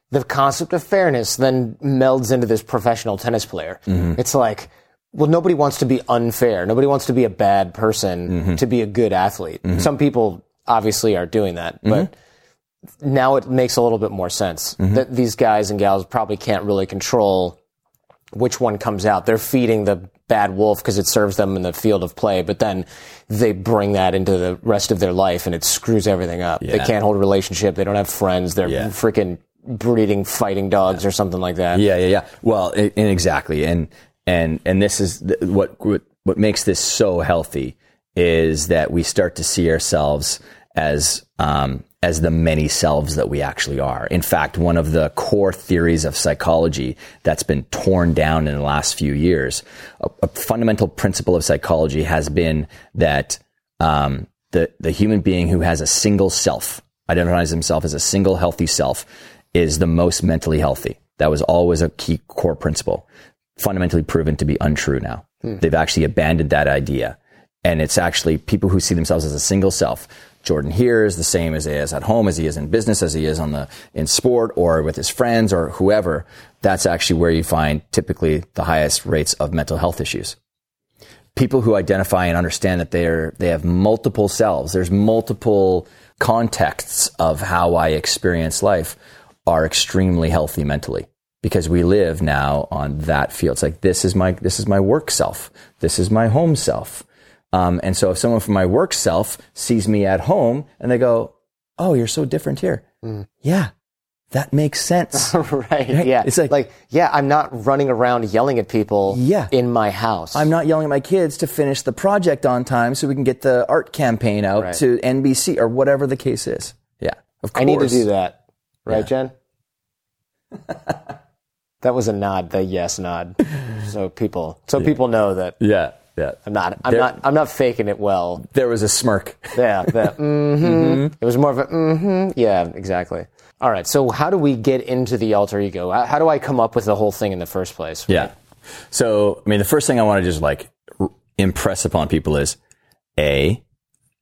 the concept of fairness then melds into this professional tennis player. Mm-hmm. It's like, well, nobody wants to be unfair. Nobody wants to be a bad person mm-hmm. to be a good athlete. Mm-hmm. Some people obviously are doing that, but now it makes a little bit more sense that these guys and gals probably can't really control which one comes out. They're feeding the bad wolf because it serves them in the field of play, but then they bring that into the rest of their life and it screws everything up. They can't hold a relationship. They don't have friends. They're Yeah. freaking breeding fighting dogs or something like that. Yeah, yeah, yeah. Well, i and exactly, and and and this is th- what what what makes this so healthy is that we start to see ourselves as um, as the many selves that we actually are. In fact, one of the core theories of psychology that's been torn down in the last few years, a, a fundamental principle of psychology has been that um, the the human being who has a single self identifies himself as a single healthy self is the most mentally healthy. That was always a key core principle. Fundamentally proven to be untrue now. They've actually abandoned that idea. And it's actually people who see themselves as a single self. Jordan here is the same as he is at home, as he is in business, as he is on the in sport or with his friends or whoever. That's actually where you find typically the highest rates of mental health issues. People who identify and understand that they're they have multiple selves there's multiple contexts of how i experience life are extremely healthy mentally because we live now on that field. It's like this is my this is my work self. This is my home self um, and so if someone from my work self sees me at home and they go oh you're so different here yeah that makes sense right. Yeah. It's like- like, yeah, I'm not running around yelling at people Yeah. in my house. I'm not yelling at my kids to finish the project on time so we can get the art campaign out Right. to NBC or whatever the case is. Yeah, of course. I need to do that. Right, Yeah. Jen? that was a nod, the yes nod. So people so people know that Yeah, yeah. I'm not I'm There- not I'm not faking it well. There was a smirk. Yeah, that mm-hmm. It was more of a mm-hmm. Yeah, exactly. All right. So how do we get into the alter ego? How do I come up with the whole thing in the first place? Yeah. So, I mean, the first thing I want to just like r- impress upon people is A,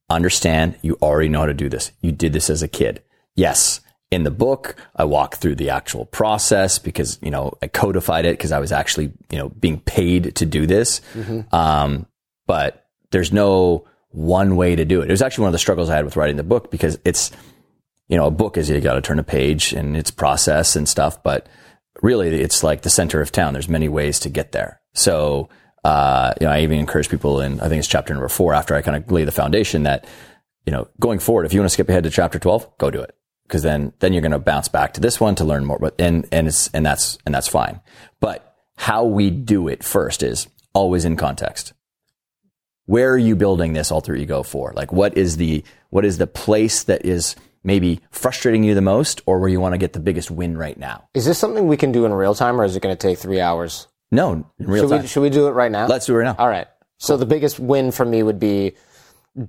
understand you already know how to do this. You did this as a kid. Yes. In the book, I walk through the actual process because, you know, I codified it because I was actually, you know, being paid to do this. Um, but there's no one way to do it. It was actually one of the struggles I had with writing the book because it's, you know, a book is you got to turn a page and it's process and stuff, but really it's like the center of town. There's many ways to get there. So, uh, you know, I even encourage people in, I think it's chapter number four after I kind of lay the foundation that, you know, going forward, if you want to skip ahead to chapter 12, go do it. Cause then, then you're going to bounce back to this one to learn more, but, and, and it's, and that's, and that's fine. But how we do it first is always in context where are you building this alter ego for? Like, what is the what is the place that is maybe frustrating you the most, or where you want to get the biggest win right now? Is this something we can do in real time, or is it going to take three hours? No, in real Should time. we, should we do it right now? Let's do it right now. All right. So the biggest win for me would be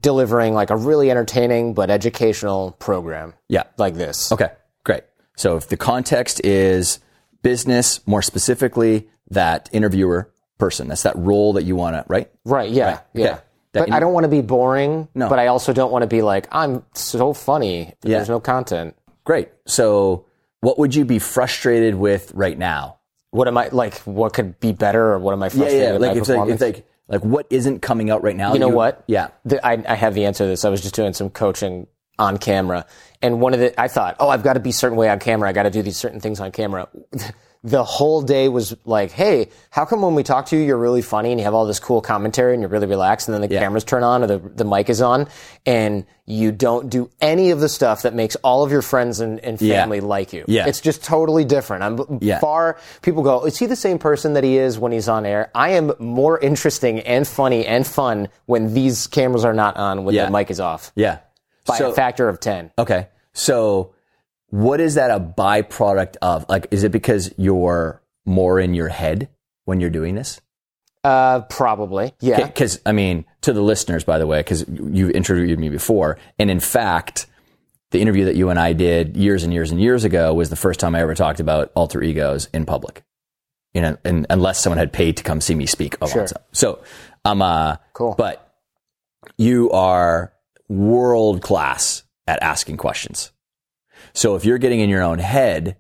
delivering like a really entertaining but educational program yeah. like this. Okay. Great. So if the context is business, more specifically that interviewer person, that's that role that you want to right. Right. Yeah. Right, Yeah. okay. But I don't want to be boring. No. But I also don't want to be like I'm so funny. Yeah. There's no content. Great. So what would you be frustrated with right now? What am I like? What could be better, or what am I Yeah, frustrated yeah. with Like my it's like it's like like what isn't coming out right now? you know what? Yeah. The, I, I have the answer to this. I was just doing some coaching on camera, and one of the I thought, oh, I've got to be a certain way on camera. I got to do these certain things on camera. the whole day was like, hey, how come when we talk to you, you're really funny and you have all this cool commentary and you're really relaxed, and then the Yeah. cameras turn on or the the mic is on, and you don't do any of the stuff that makes all of your friends and, and Yeah. family like you. Yeah. It's just totally different. I'm Yeah. far. People go, is he the same person that he is when he's on air? I am more interesting and funny and fun when these cameras are not on, when Yeah. the mic is off, Yeah. by So- a factor of ten. Okay. So what is that a byproduct of? Like, is it because you're more in your head when you're doing this? Uh, probably, yeah. Because, I mean, to the listeners, by the way, because you've interviewed me before. And in fact, the interview that you and I did years and years and years ago was the first time I ever talked about alter egos in public. you know, and, unless someone had paid to come see me speak. a Sure. So, um, uh, Cool. But you are world class at asking questions. So if you're getting in your own head,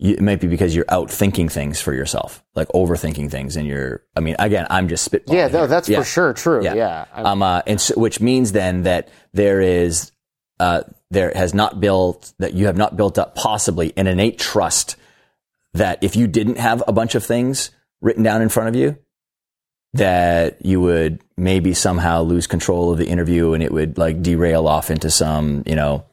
it might be because you're out thinking things for yourself, like overthinking things, and you're. I mean, again, I'm just spitballing. Yeah, no, that's Yeah. for sure true. Yeah. I'm- Um, uh, and so, which means then that there is, uh, there has not built that you have not built up possibly an innate trust that if you didn't have a bunch of things written down in front of you, that you would maybe somehow lose control of the interview and it would like derail off into some, you know,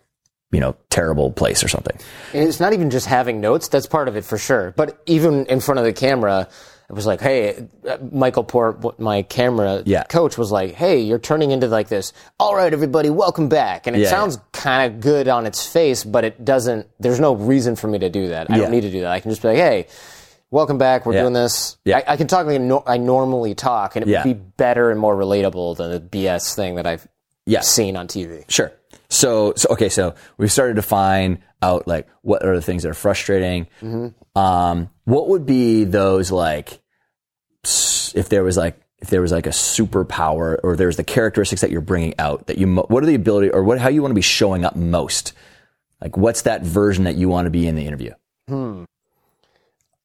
you know, terrible place or something. And it's not even just having notes. That's part of it for sure. But even in front of the camera, it was like, hey, Michael Port, my camera Yeah. coach was like, hey, you're turning into like this. All right, everybody, welcome back. And it Yeah, sounds kind of good on its face, but it doesn't, there's no reason for me to do that. I Yeah. don't need to do that. I can just be like, hey, welcome back. We're Yeah. doing this. Yeah. I, I can talk like I no- I normally talk, and it Yeah. would be better and more relatable than the BS thing that I've Yeah. seen on TV. Sure. So, so okay. So we've started to find out like what are the things that are frustrating. Um, what would be those like if there was like if there was like a superpower or there's the characteristics that you're bringing out that you mo- what are the ability or what how you want to be showing up most? Like what's that version that you want to be in the interview? Hmm.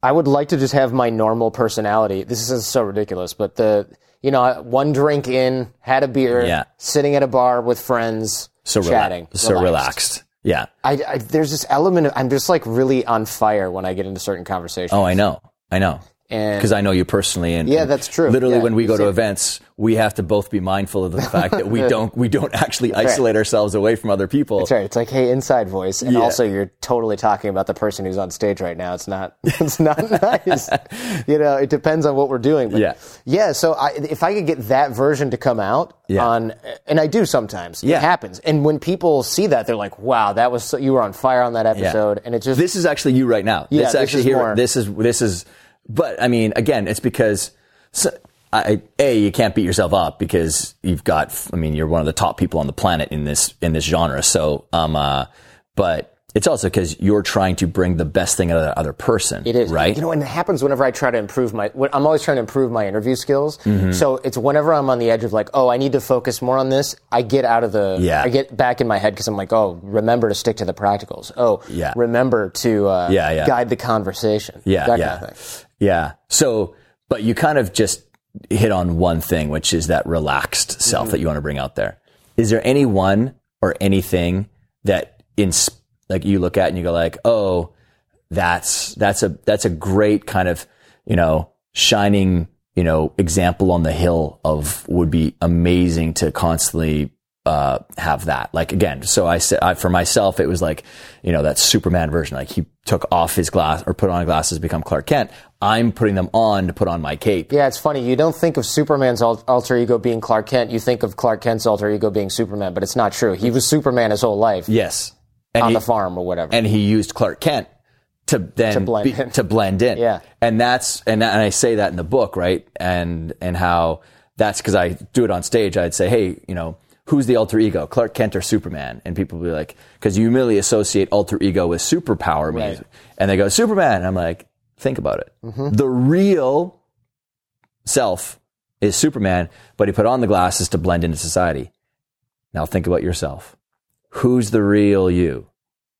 I would like to just have my normal personality. This is so ridiculous, but the you know one drink in, had a beer, Yeah. sitting at a bar with friends, So rela- chatting, so relaxed. Yeah. I, I, there's this element of I'm just like really on fire when I get into certain conversations. Oh, I know. I know. And because I know you personally, and Yeah, that's true. Literally, Yeah, when we go to events, we have to both be mindful of the fact that we don't we don't actually isolate ourselves away from other people. That's right. It's like, hey, inside voice, and Yeah. also you're totally talking about the person who's on stage right now. It's not, it's not nice. You know, it depends on what we're doing. But Yeah. yeah. So I, if I could get that version to come out Yeah. on, and I do sometimes, Yeah. it happens. And when people see that, they're like, wow, that was so, you were on fire on that episode, and it just This is actually you right now. Yeah, this this actually is here. more- This is this is. But I mean, again, it's because. So, I, a you can't beat yourself up because you've got I mean you're one of the top people on the planet in this in this genre so um uh but it's also because you're trying to bring the best thing out of the other person It is right You know, and it happens whenever I try to improve my. I'm always trying to improve my interview skills. Mm-hmm. So it's whenever I'm on the edge of like, oh, I need to focus more on this. I get out of the. Yeah. I get back in my head because I'm like, oh, remember to stick to the practicals. Oh, Yeah. Remember to uh, Yeah, yeah. guide the conversation. Yeah, that yeah, kind of thing. yeah. So, but you kind of just hit on one thing, which is that relaxed self Mm-hmm. that you want to bring out there. Is there any one or anything that in like you look at and you go like, oh, that's that's a that's a great kind of you know shining you know example on the hill of would be amazing to constantly uh, have that. Like again, so I said I, for myself, it was like, you know, that Superman version. Like he took off his glass or put on glasses become Clark Kent. I'm putting them on to put on my cape. Yeah, it's funny. You don't think of Superman's alter ego being Clark Kent. You think of Clark Kent's alter ego being Superman, but it's not true. He was Superman his whole life Yes, and on he, the farm or whatever. and he used Clark Kent to then To blend be- in. to blend in. Yeah. and that's and and I say that in the book, right? And and how that's because I do it on stage. I'd say, hey, you know. Who's the alter ego, Clark Kent or Superman? And people be like, because you immediately associate alter ego with superpower, Right. and they go Superman. And I'm like, think about it. Mm-hmm. The real self is Superman, but he put on the glasses to blend into society. Now think about yourself. Who's the real you?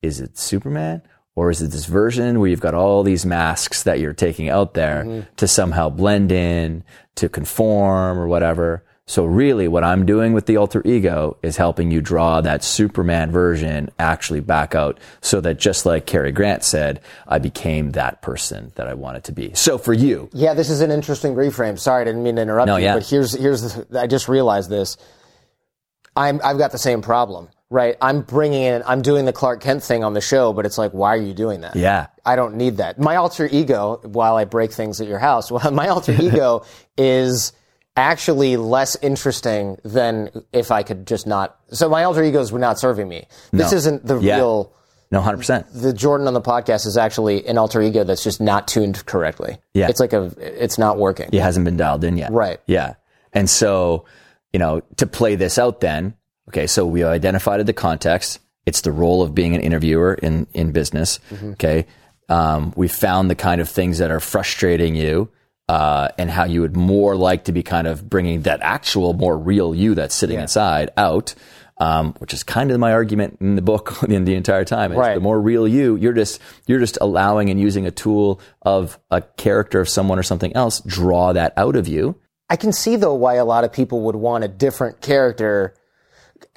Is it Superman? Or is it this version where you've got all these masks that you're taking out there mm-hmm. to somehow blend in, to conform or whatever? So really what I'm doing with the alter ego is helping you draw that Superman version actually back out so that just like Cary Grant said, I became that person that I wanted to be. So for you, Yeah, this is an interesting reframe. Sorry, I didn't mean to interrupt No, you, yeah. but here's here's the, I just realized this. I'm I've got the same problem, right? I'm bringing in I'm doing the Clark Kent thing on the show, but it's like why are you doing that? yeah, I don't need that. My alter ego, while I break things at your house, well, my alter ego is actually less interesting than if I could just not. So my alter egos were not serving me. This No. isn't the Yeah. real. no, 100%. The Jordan on the podcast is actually an alter ego that's just not tuned correctly. Yeah. it's like a, it's not working. It hasn't been dialed in yet. Right. Yeah. And so, you know, to play this out then, okay, so we identified the context. It's the role of being an interviewer in, in business. Mm-hmm. Okay. Um, we found the kind of things that are frustrating you. Uh, and how you would more like to be kind of bringing that actual, more real you that's sitting inside out, um, which is kind of my argument in the book in the entire time. Right. The more real you, you're just you're just allowing and using a tool of a character of someone or something else draw that out of you. I can see though why a lot of people would want a different character.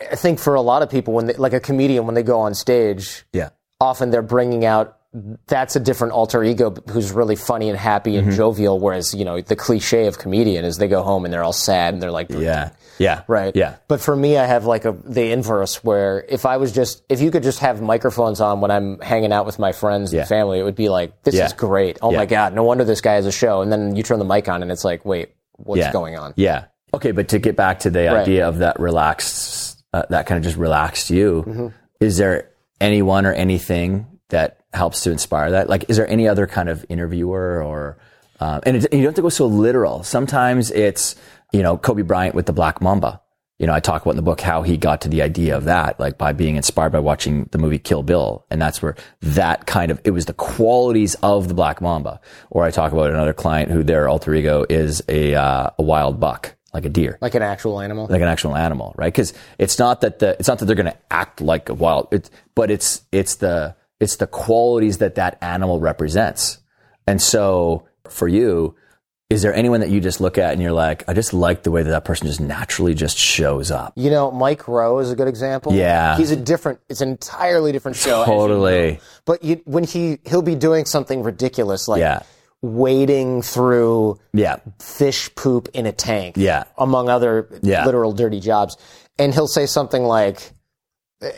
I think for a lot of people, when they, like a comedian, when they go on stage, Yeah. often they're bringing out that's a different alter ego who's really funny and happy Mm-hmm. and jovial. Whereas you know the cliche of comedian is they go home and they're all sad and they're like, Yeah. Yeah. right, Yeah. But for me, I have like a the inverse where if I was just if you could just have microphones on when I'm hanging out with my friends Yeah. and family, it would be like this Yeah. is great. Oh Yeah. my god, no wonder this guy has a show. And then you turn the mic on and it's like, wait, what's going on? Yeah. Okay, but to get back to the Right. idea of that relaxed, uh, that kind of just relaxed you, Mm-hmm. is there anyone or anything that helps to inspire that? Like, is there any other kind of interviewer or, um, and, it, and you don't have to go so literal. Sometimes it's, you know, Kobe Bryant with the Black Mamba. You know, I talk about in the book how he got to the idea of that, like by being inspired by watching the movie Kill Bill. And that's where that kind of, it was the qualities of the Black Mamba. Or I talk about another client who their alter ego is a, uh, a wild buck, like a deer Like an actual animal. like an actual animal, right? Because it's not that the it's not that they're going to act like a wild, it's, but it's it's the it's the qualities that that animal represents. And so for you, is there anyone that you just look at and you're like, I just like the way that that person just naturally just shows up? You know, Mike Rowe is a good example. Yeah. he's a different. It's an entirely different show. as you Totally. know. But you, when he he'll be doing something ridiculous like Yeah. Wading through Yeah. fish poop in a tank. Yeah. among other Yeah. literal dirty jobs, and he'll say something like.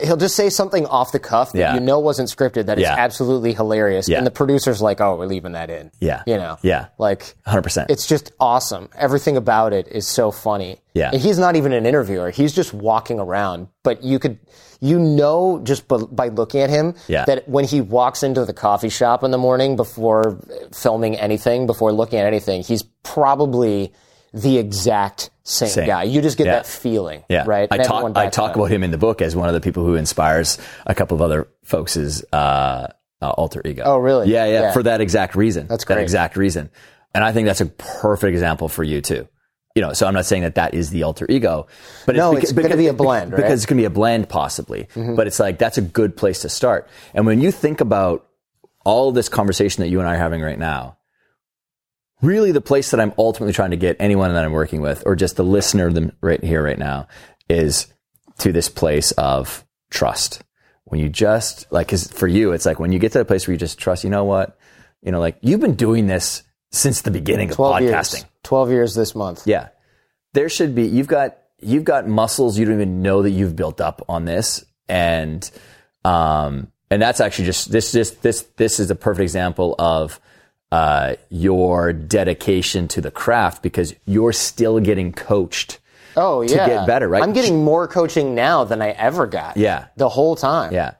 He'll just say something off the cuff that Yeah. you know wasn't scripted that is Yeah. absolutely hilarious, Yeah. and the producer's like, "Oh, we're leaving that in." Yeah. you know, Yeah. like 100%. it's just awesome. Everything about it is so funny. Yeah. And he's not even an interviewer. He's just walking around. But you could, you know, just b- by looking at him, Yeah. that when he walks into the coffee shop in the morning before filming anything, before looking at anything, he's probably the exact same, Same. guy. You just get Yeah. that feeling. Yeah, Right. I talk. I talk about him in the book as one of the people who inspires a couple of other folks' uh, uh, alter ego. Oh, really? Yeah, yeah, Yeah. For that exact reason. That's great. That exact reason, and I think that's a perfect example for you too. You know, so I'm not saying that that is the alter ego, but No, beca- it's gonna be a blend, right? Mm-hmm. Because it's going to be a blend, possibly. But it's like that's a good place to start. And when you think about all this conversation that you and I are having right now, really the place that I'm ultimately trying to get anyone that I'm working with, or just the listener them right here, right now, is to this place of trust. When you just like, cause for you, it's like when you get to the place where you just trust, you know what? You know, like you've been doing this since the beginning of 12 podcasting. years. 12 years this month. Yeah. There should be you've got you've got muscles you don't even know that you've built up on this. And um and that's actually just this just this this is a perfect example of uh your dedication to the craft because you're still getting coached. Oh, yeah. To get better, right? I'm getting more coaching now than I ever got. Yeah. The whole time. Yeah.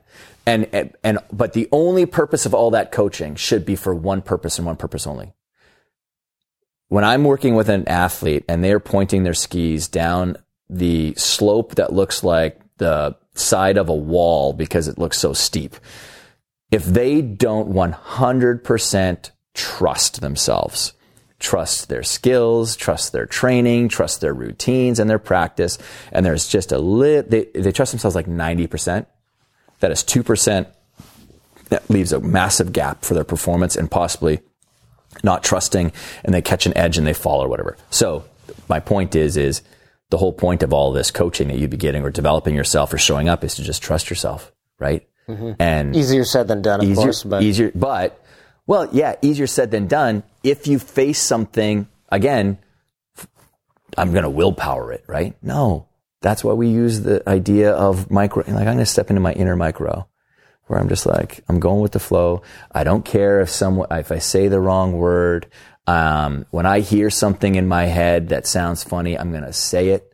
And and but the only purpose of all that coaching should be for one purpose and one purpose only. When I'm working with an athlete and they're pointing their skis down the slope that looks like the side of a wall because it looks so steep, if they don't 100% trust themselves, trust their skills, trust their training, trust their routines and their practice, and there's just a lit, they, they trust themselves like 90%, that is 2%, that leaves a massive gap for their performance and possibly not trusting and they catch an edge and they fall or whatever. So my point is, is the whole point of all this coaching that you'd be getting or developing yourself or showing up is to just trust yourself, right? Mm-hmm. And Easier said than done, of easier, course. But easier, but well, yeah, easier said than done. If you face something again, I'm going to willpower it, right? No, that's why we use the idea of Mike Rowe. Like I'm going to step into my inner Mike Rowe, where I'm just like I'm going with the flow. I don't care if someone if I say the wrong word. Um, when I hear something in my head that sounds funny, I'm going to say it.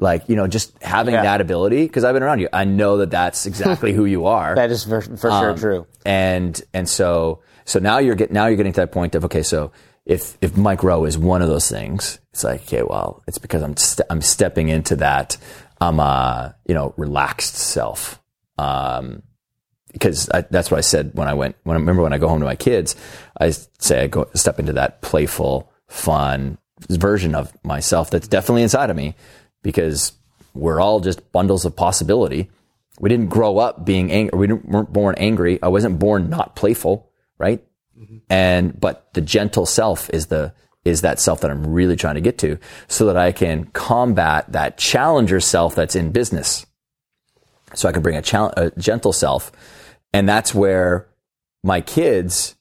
Like you know, just having Yeah. that ability because I've been around you. I know that that's exactly who you are that is for, for sure Um, true. and and so so now you're get now you're getting to that point of okay so if if Mike Rowe is one of those things it's like okay well it's because I'm st- I'm stepping into that I'm uh you know relaxed self um because that's what I said when I went, when I remember when I go home to my kids, I say I go step into that playful, fun version of myself that's definitely inside of me because we're all just bundles of possibility. We didn't grow up being angry. We weren't born angry. I wasn't born not playful, right? Mm-hmm. And, but the gentle self is the, is that self that I'm really trying to get to so that I can combat that challenger self that's in business. So I can bring a, chal- a gentle self. And that's where my kids,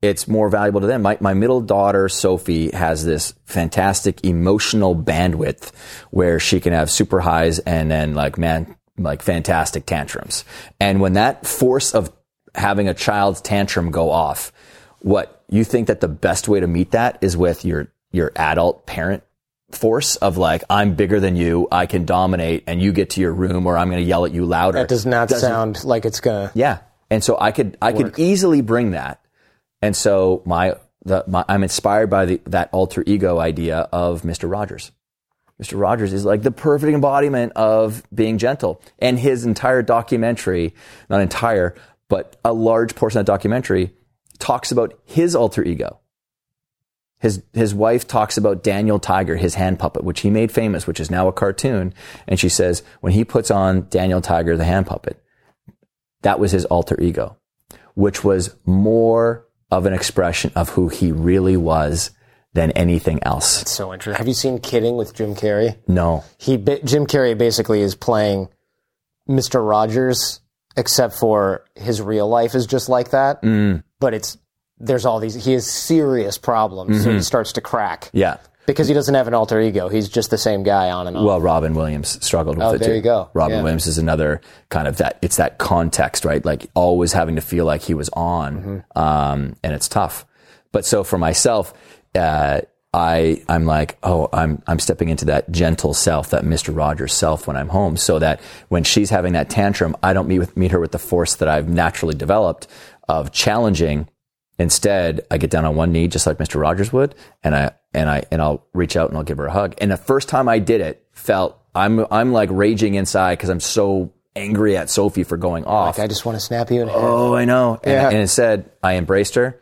it's more valuable to them. My, my middle daughter, Sophie, has this fantastic emotional bandwidth where she can have super highs and then like, man, like fantastic tantrums. And when that force of having a child's tantrum go off, what you think that the best way to meet that is with your, your adult parent force of like, I'm bigger than you, I can dominate, and you get to your room or I'm going to yell at you louder. That does not Doesn't- sound like it's gonna. yeah. And so I could, I could easily bring that. And so my, the, my, I'm inspired by the, that alter ego idea of Mr. Rogers. Mr. Rogers is like the perfect embodiment of being gentle. And his entire documentary, not entire, but a large portion of that documentary talks about his alter ego. His, his wife talks about Daniel Tiger, his hand puppet, which he made famous, which is now a cartoon. And she says, when he puts on Daniel Tiger, the hand puppet, that was his alter ego, which was more of an expression of who he really was than anything else. It's so interesting. Have you seen Kidding with Jim Carrey? No. He Jim Carrey basically is playing Mr. Rogers, except for his real life is just like that. Mm. But it's there's all these. He has serious problems, so he starts to crack Mm-hmm. Yeah. because he doesn't have an alter ego. He's just the same guy on and on. Well, Robin Williams struggled with Oh, it there too. you go. Robin Yeah. Williams is another kind of that. It's that context, right? Like always having to feel like he was on, Mm-hmm. um, and it's tough. But so for myself, uh, I I'm like, oh, I'm I'm stepping into that gentle self, that Mister Rogers self when I'm home, so that when she's having that tantrum, I don't meet with meet her with the force that I've naturally developed of challenging. Instead, I get down on one knee, just like Mr. Rogers would, and I and I and I'll reach out and I'll give her a hug. And the first time I did it, felt I'm I'm like raging inside because I'm so angry at Sophie for going off. Like, I just want to snap you in half. oh, I know. And, Yeah. and instead, I embraced her,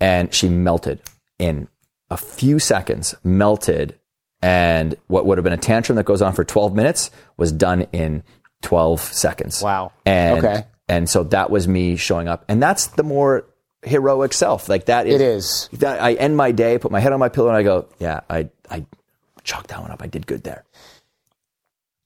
and she melted in a few seconds. Melted, and what would have been a tantrum that goes on for 12 minutes was done in 12 seconds. Wow. And Okay. and so that was me showing up, and that's the more heroic self. Like that is It is. that I end my day, put my head on my pillow, and I go, yeah, I I chalked that one up. I did good there.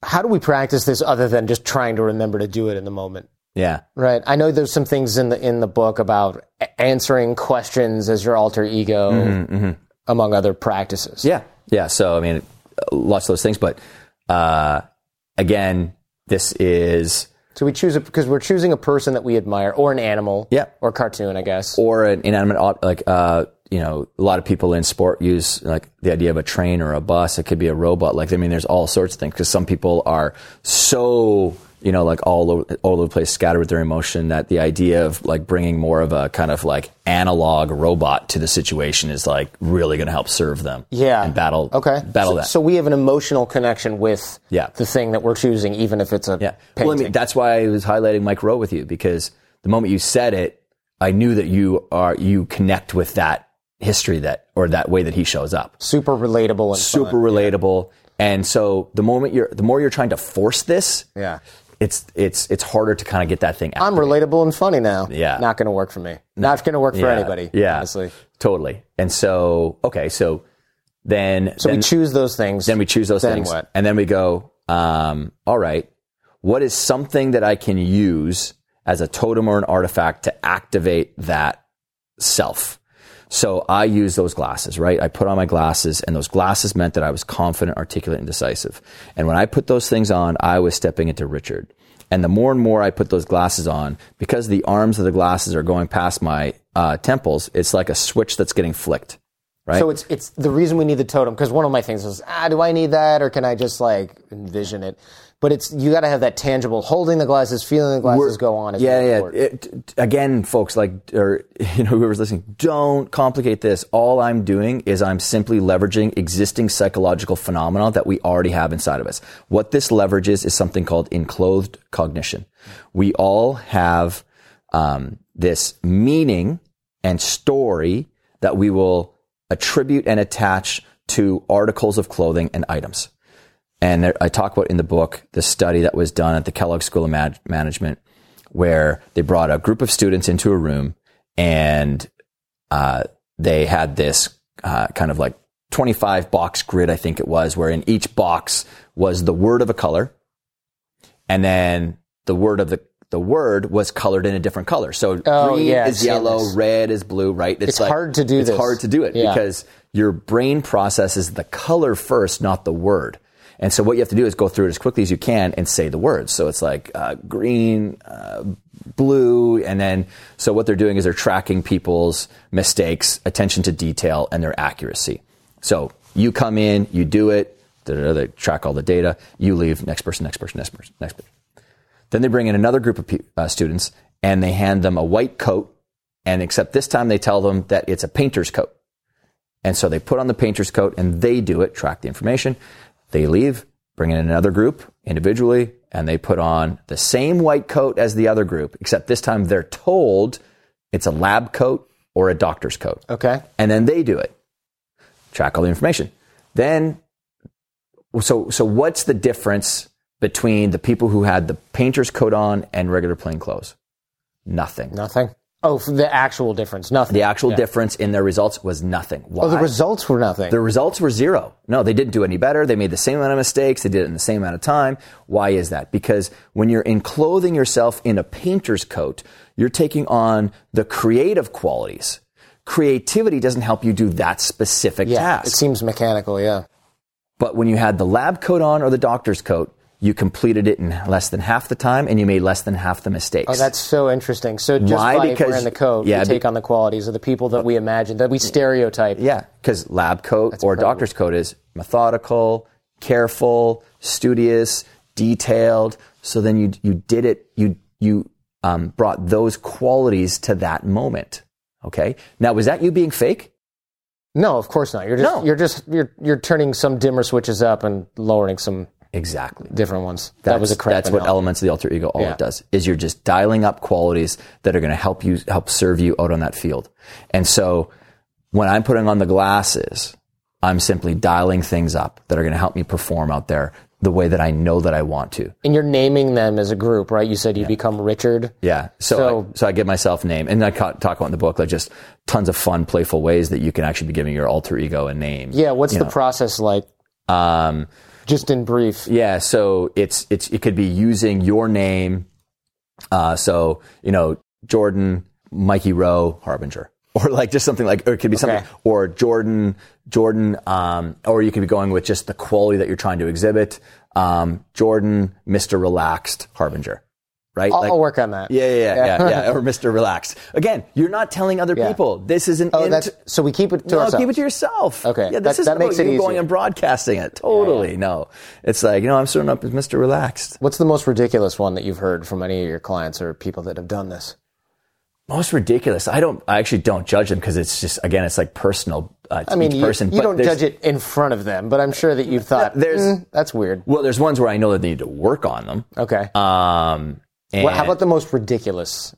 How do we practice this other than just trying to remember to do it in the moment? Yeah. Right. I know there's some things in the in the book about answering questions as your alter ego, among other practices. Mm-hmm, Yeah, yeah. So I mean, lots of those things, but uh, again, this is So we choose it because we're choosing a person that we admire, or an animal, Yeah. or cartoon, I guess. or an inanimate ob- like uh, you know, a lot of people in sport use like the idea of a train or a bus. It could be a robot. Like I mean, there's all sorts of things because some people are so you know like all over, all over the place, scattered with their emotion. That the idea of like bringing more of a kind of like analog robot to the situation is like really going to help serve them. Yeah. and battle. Okay. battle so, that. So we have an emotional connection with Yeah. the thing that we're choosing, even if it's a Yeah. painting. Well, I mean, that's why I was highlighting Mike Rowe with you because the moment you said it, I knew that you are you connect with that history that or that way that he shows up. super relatable and Super fun. relatable. And so the moment you're the more you're trying to force this, Yeah. It's it's it's harder to kind of get that thing out. I'm relatable and funny now. Yeah. Not going to work for me. Not going to work for Yeah. anybody. Yeah. Honestly. Totally. And so okay, so then So then, we choose those things. then we choose those Then things what? and then we go um, all right what is something that i can use as a totem or an artifact to activate that self so i use those glasses right? I put on my glasses and those glasses meant that i was confident articulate and decisive. And when i put those things on i was stepping into richard. And the more and more i put those glasses on because the arms of the glasses are going past my uh, temples it's like a switch that's getting flicked right? So it's it's the reason we need the totem because one of my things is ah do I need that or can I just like envision it? But it's you got to have that tangible holding the glasses, feeling the glasses go on. Yeah, yeah. It, again, folks, like, or you know, whoever's listening, don't complicate this. All I'm doing is I'm simply leveraging existing psychological phenomena that we already have inside of us. What this leverages is something called enclothed cognition. We all have um, this meaning and story that we will attribute and attach to articles of clothing and items. And there, I talk about in the book the study that was done at the Kellogg School of Man- Management, where they brought a group of students into a room and uh, they had this uh, kind of like 25 box grid, I think it was, where in each box was the word of a color, and then the word of the the word was colored in a different color. So Oh, green yeah, is yellow, this. red is blue, right? It's hard to do It's this. hard to do it Yeah. because your brain processes the color first, not the word. And so what you have to do is go through it as quickly as you can and say the words. So it's like uh, green, uh, blue, and then so what they're doing is they're tracking people's mistakes, attention to detail, and their accuracy. So you come in, you do it, they track all the data, you leave, next person, next person, next person, next person. Then they bring in another group of pe- uh, students and they hand them a white coat, and except this time they tell them that it's a painter's coat. And so they put on the painter's coat and they do it, track the information. They leave, bring in another group individually, and they put on the same white coat as the other group, except this time they're told it's a lab coat or a doctor's coat. Okay. And then they do it, track all the information. Then, so, so what's the difference between the people who had the painter's coat on and regular plain clothes? Nothing. Nothing. Oh, the actual difference. Nothing. The actual Yeah. difference in their results was nothing. Why? Oh, the results were nothing. The results were zero. No, they didn't do any better. They made the same amount of mistakes. They did it in the same amount of time. Why is that? Because when you're enclothing yourself in a painter's coat, you're taking on the creative qualities. Creativity doesn't help you do that specific yeah. task. It seems mechanical. Yeah. But when you had the lab coat on or the doctor's coat, you completed it in less than half the time and you made less than half the mistakes. Oh, that's so interesting. So just Why? by Because- wearing the coat, yeah, you take on the qualities of the people that we imagine, that we stereotype. Yeah, because lab coat or incredible. doctor's coat is methodical, careful, studious, detailed. So then you you did it. You you um, brought those qualities to that moment. Okay. Now was that you being fake? No, of course not. You're just No. you're just you're you're turning some dimmer switches up and lowering some Exactly. different ones. That's, that was a correct that's what elements of the alter ego all Yeah. it does is you're just dialing up qualities that are going to help you help serve you out on that field. And so when I'm putting on the glasses, I'm simply dialing things up that are going to help me perform out there the way that I know that I want to. And you're naming them as a group, right? You said you become Richard. Yeah. So, So- I, so I give myself a name, and I talk about in the book like just tons of fun, playful ways that you can actually be giving your alter ego a name. Yeah. What's the know. process like? Um, Just in brief. Yeah, so it's it's it could be using your name. Uh, so you know Jordan, Mikey Rowe, Harbinger, or like just something like, or it could be something, Okay. or Jordan, Jordan, um, or you could be going with just the quality that you're trying to exhibit. Um, Jordan, Mister Relaxed, Harbinger, right? I'll, Like- I'll work on that. Yeah, yeah, yeah, yeah, yeah, or Mister Relax. Again, you're not telling other Yeah. people. This is an Oh, int- that's so we keep it to no, ourselves. keep it to yourself. Okay, Yeah, that- this is that makes it you going and broadcasting it. Totally. No. It's like, you know, I'm showing up as Mr. Relaxed. What's the most ridiculous one that you've heard from any of your clients or people that have done this? Most ridiculous. I don't, I actually don't judge them because it's just, again, it's like personal uh, to I mean, you, person. you don't judge it in front of them, but I'm sure that you've thought, There's- "Mm, that's weird. Well, there's ones where I know that they need to work on them. Okay. Um, Well, how about the most ridiculous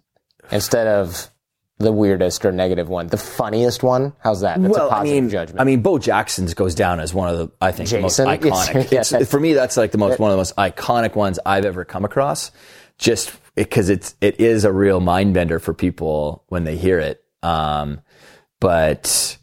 instead of the weirdest or negative one? The funniest one? How's that? That's well, a positive I mean, judgment. I mean, Bo Jackson's goes down as one of the, I think, Jason? the most iconic. Yes, for me, that's like the most one of the most iconic ones I've ever come across. Just because it's it is a real mind bender for people when they hear it. Um, but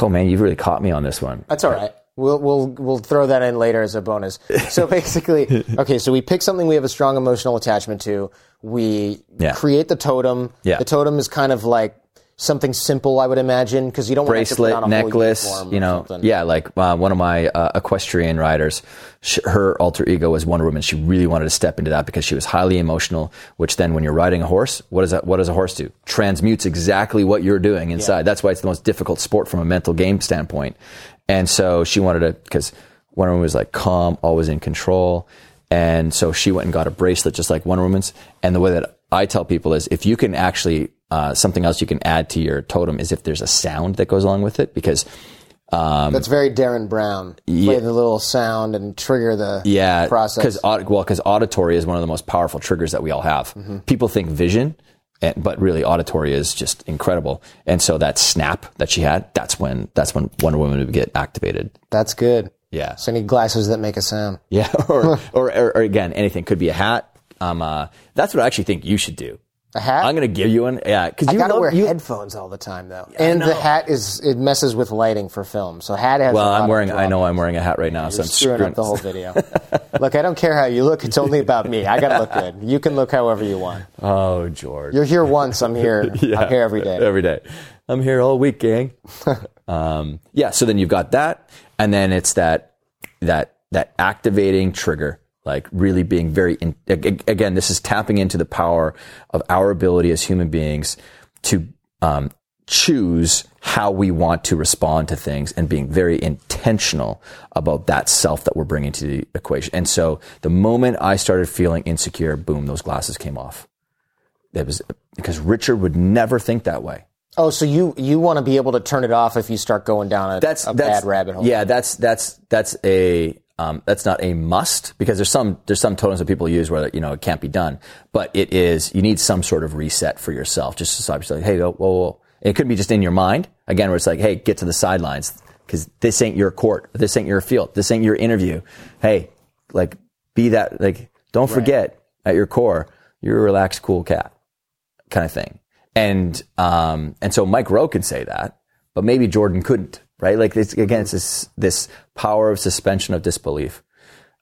oh man, you've really caught me on this one. That's all right. We'll we'll we'll throw that in later as a bonus. So basically, okay, so we pick something we have a strong emotional attachment to. We Yeah. create the totem. Yeah. The totem is kind of like something simple, I would imagine, because you don't want to bracelet, put on a necklace, you know, yeah, like uh, one of my uh, equestrian riders, sh her alter ego was Wonder Woman. She really wanted to step into that because she was highly emotional. Which then, when you're riding a horse, what does that? What does a horse do? Transmutes exactly what you're doing inside. That's why it's the most difficult sport from a mental game standpoint. And so she wanted to because Wonder Woman was like calm, always in control. And so she went and got a bracelet just like Wonder Woman's. And the way that I tell people is if you can actually, uh, something else you can add to your totem is if there's a sound that goes along with it because That's very Derren Brown. Play the little sound and trigger the Yeah, process. Because well, because auditory is one of the most powerful triggers that we all have. Mm-hmm. People think vision. and, but really auditory is just incredible. And so that snap that she had, that's when that's when Wonder Woman would get activated. That's good. Yeah. So I need glasses that make a sound. Yeah, or, or, or, or again, anything could be a hat. Um, uh, that's what I actually think you should do. A hat? I'm going to give you one. Yeah, because you gotta love, wear you, headphones all the time though, I and the hat is it messes with lighting for film. So hat has. Well, I'm wearing. I know. I'm wearing a hat right now, so You're I'm screwing screwing up the whole video. look, I don't care how you look. It's only about me. I gotta look good. You can look however you want. Oh, George. You're here once. I'm here. I'm here every day. Every day. I'm here all week, gang. um, yeah. So then you've got that, and then it's that that that activating trigger, like really being very. In, again, this is tapping into the power of our ability as human beings to um, choose how we want to respond to things and being very intentional about that self that we're bringing to the equation. And so the moment I started feeling insecure, boom, those glasses came off. It was because Richard would never think that way. Oh, so you you want to be able to turn it off if you start going down a, That's a that's bad rabbit hole? Yeah, that's that's that's a um, that's not a must because there's some there's some totems that people use where you know it can't be done, but it is you need some sort of reset for yourself just to stop yourself. Hey, whoa, whoa, whoa. It could be just in your mind again, where it's like, hey, get to the sidelines because this ain't your court, this ain't your field, this ain't your interview. Hey, like be that like don't forget at your core you're a relaxed, cool cat kind of thing. And um, and so Mike Rowe could say that, but maybe Jordan couldn't, right? Like it's, again, it's this this power of suspension of disbelief.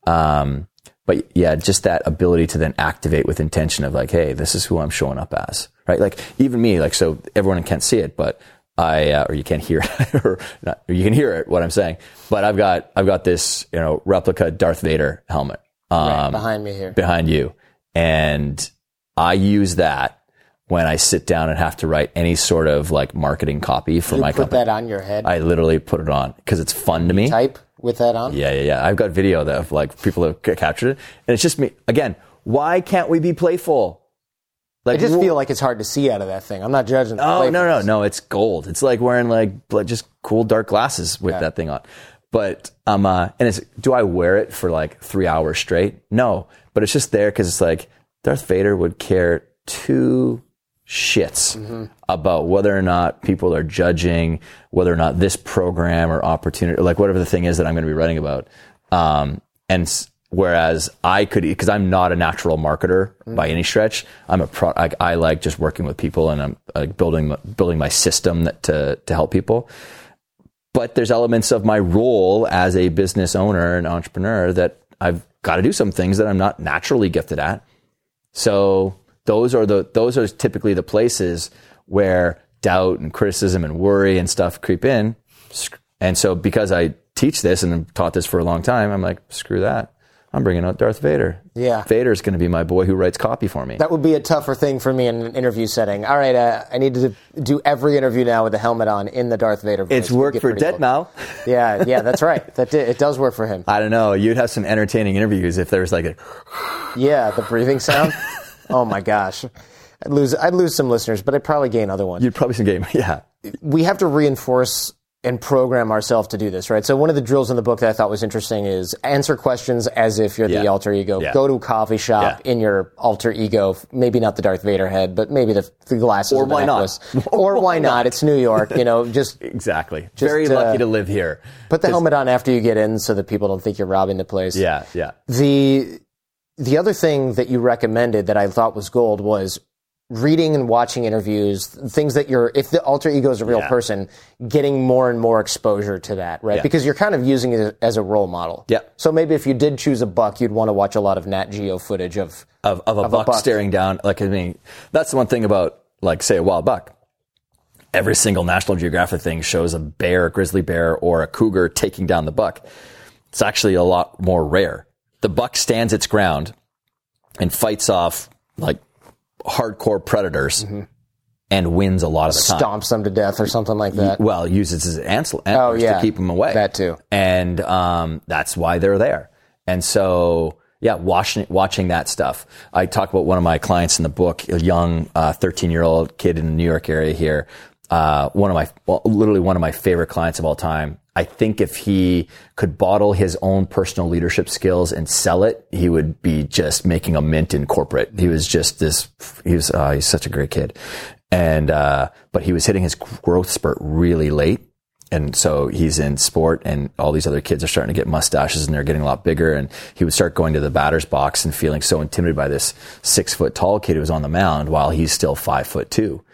Um, but yeah, just that ability to then activate with intention of like, hey, this is who I'm showing up as, right? Like even me, like so everyone can't see it, but I uh, or you can't hear it, or, not, or you can hear it what I'm saying. But I've got I've got this you know replica Darth Vader helmet um, behind me here. behind you. And I use that when I sit down and have to write any sort of like marketing copy for You my put company. that on your head. I literally put it on because it's fun to me. Type with that on. Yeah, yeah, yeah. I've got video that of like people have captured it. And it's just me. Again, why can't we be playful? I just wh- feel like it's hard to see out of that thing. I'm not judging. Oh no, no, no! It's gold. It's like wearing like just cool dark glasses with that thing on. But um, uh, and it's do I wear it for like three hours straight? No, but it's just there because it's like Darth Vader would care two shits Mm-hmm. about whether or not people are judging whether or not this program or opportunity, like whatever the thing is that I'm going to be writing about. Um, and s- whereas I could, because I'm not a natural marketer by any stretch, I'm a pro. I, I like just working with people and I'm like building building my system that, to to help people. But there's elements of my role as a business owner and entrepreneur that I've got to do some things that I'm not naturally gifted at. So those are the those are typically the places where doubt and criticism and worry and stuff creep in. And so because I teach this and taught this for a long time, I'm like, screw that. I'm bringing out Darth Vader. Yeah. Vader's going to be my boy who writes copy for me. That would be a tougher thing for me in an interview setting. All right, uh, I need to do every interview now with the helmet on in the Darth Vader voice. it's worked for cool. Yeah, yeah, that's right. That did, it does work for him. I don't know. You'd have some entertaining interviews if there was like a, Yeah, the breathing sound. oh my gosh, I'd lose. I'd lose some listeners, but I'd probably gain other ones. you'd probably some game. Yeah. we have to reinforce and program ourselves to do this, right? So one of the drills in the book that I thought was interesting is answer questions as if you're the alter ego. Yeah. Go to a coffee shop Yeah. in your alter ego, maybe not the Darth Vader head, but maybe the, the glasses Or why not? necklace. or why not? It's New York, you know, just Exactly. Just, Very uh, lucky to live here. put the helmet on after you get in so that people don't think you're robbing the place. Yeah. Yeah. The the other thing that you recommended that I thought was gold was reading and watching interviews, things that you're if the alter ego is a real Yeah. person, getting more and more exposure to that, right? Yeah. Because you're kind of using it as a role model. Yeah. So maybe if you did choose a buck, you'd want to watch a lot of Nat Geo footage of Of, of a Of a buck, buck. staring down. Like, I mean, that's the one thing about, like, say, a wild buck. Every single National Geographic thing shows a bear, a grizzly bear, or a cougar taking down the buck. It's actually a lot more rare. The buck stands its ground and fights off, like, hardcore predators and wins a lot of the time. stomps them to death or something like that. well, uses his antlers Oh, yeah. to keep them away. That too. And um, that's why they're there. And so, yeah, watching watching that stuff. I talk about one of my clients in the book, a young 13 year old kid in the New York area here. Uh, one of my, well, literally one of my favorite clients of all time. I think if he could bottle his own personal leadership skills and sell it, he would be just making a mint in corporate. He was just this, he was, uh, he's such a great kid. And, uh, but he was hitting his growth spurt really late. And so he's in sport and all these other kids are starting to get mustaches and they're getting a lot bigger. And he would start going to the batter's box and feeling so intimidated by this six foot tall kid who was on the mound while he's still five foot two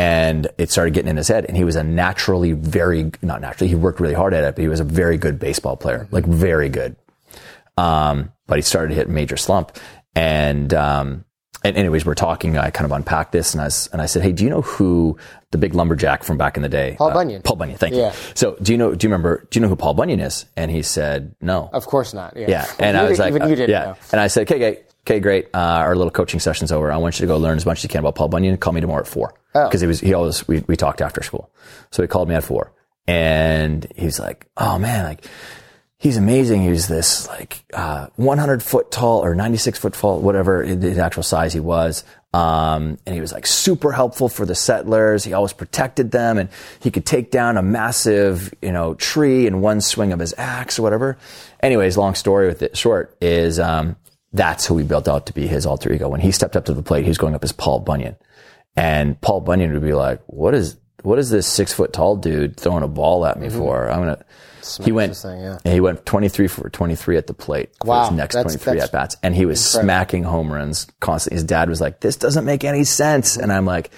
and it started getting in his head. And he was a naturally very, not naturally, he worked really hard at it, but he was a very good baseball player, like very good. Um, but he started to hit a major slump. And, um, and anyways, we're talking, I kind of unpacked this and I, and I said, Hey, do you know who the big lumberjack from back in the day? Paul Bunyan. Paul Bunyan. Thank Yeah. you. So do you know, do you remember, do you know who Paul Bunyan is? And he said, no. Of course not. Yeah. Yeah. And You I was like, even you uh, didn't yeah. know. And I said, okay, great. Okay, great. Uh, our little coaching session's over. I want you to go learn as much as you can about Paul Bunyan. Call me tomorrow at four. Oh. Because he was, he always, we, we talked after school. So he called me at four and he's like, oh man, like, he's amazing. He was this like, uh, 100 foot tall or 96 foot tall, whatever the actual size he was. Um, and he was like super helpful for the settlers. He always protected them and he could take down a massive, you know, tree in one swing of his axe or whatever. Anyways, long story with it short is, um, that's who he built out to be his alter ego. When he stepped up to the plate, he was going up as Paul Bunyan. And Paul Bunyan would be like, what is, what is this six foot tall dude throwing a ball at me mm-hmm. for? I'm going to, he went, thing, yeah. he went 23 for 23 at the plate for Wow, his next that's- 23 that's at bats. And he was incredible. smacking home runs constantly. His dad was like, this doesn't make any sense. Mm-hmm. And I'm like,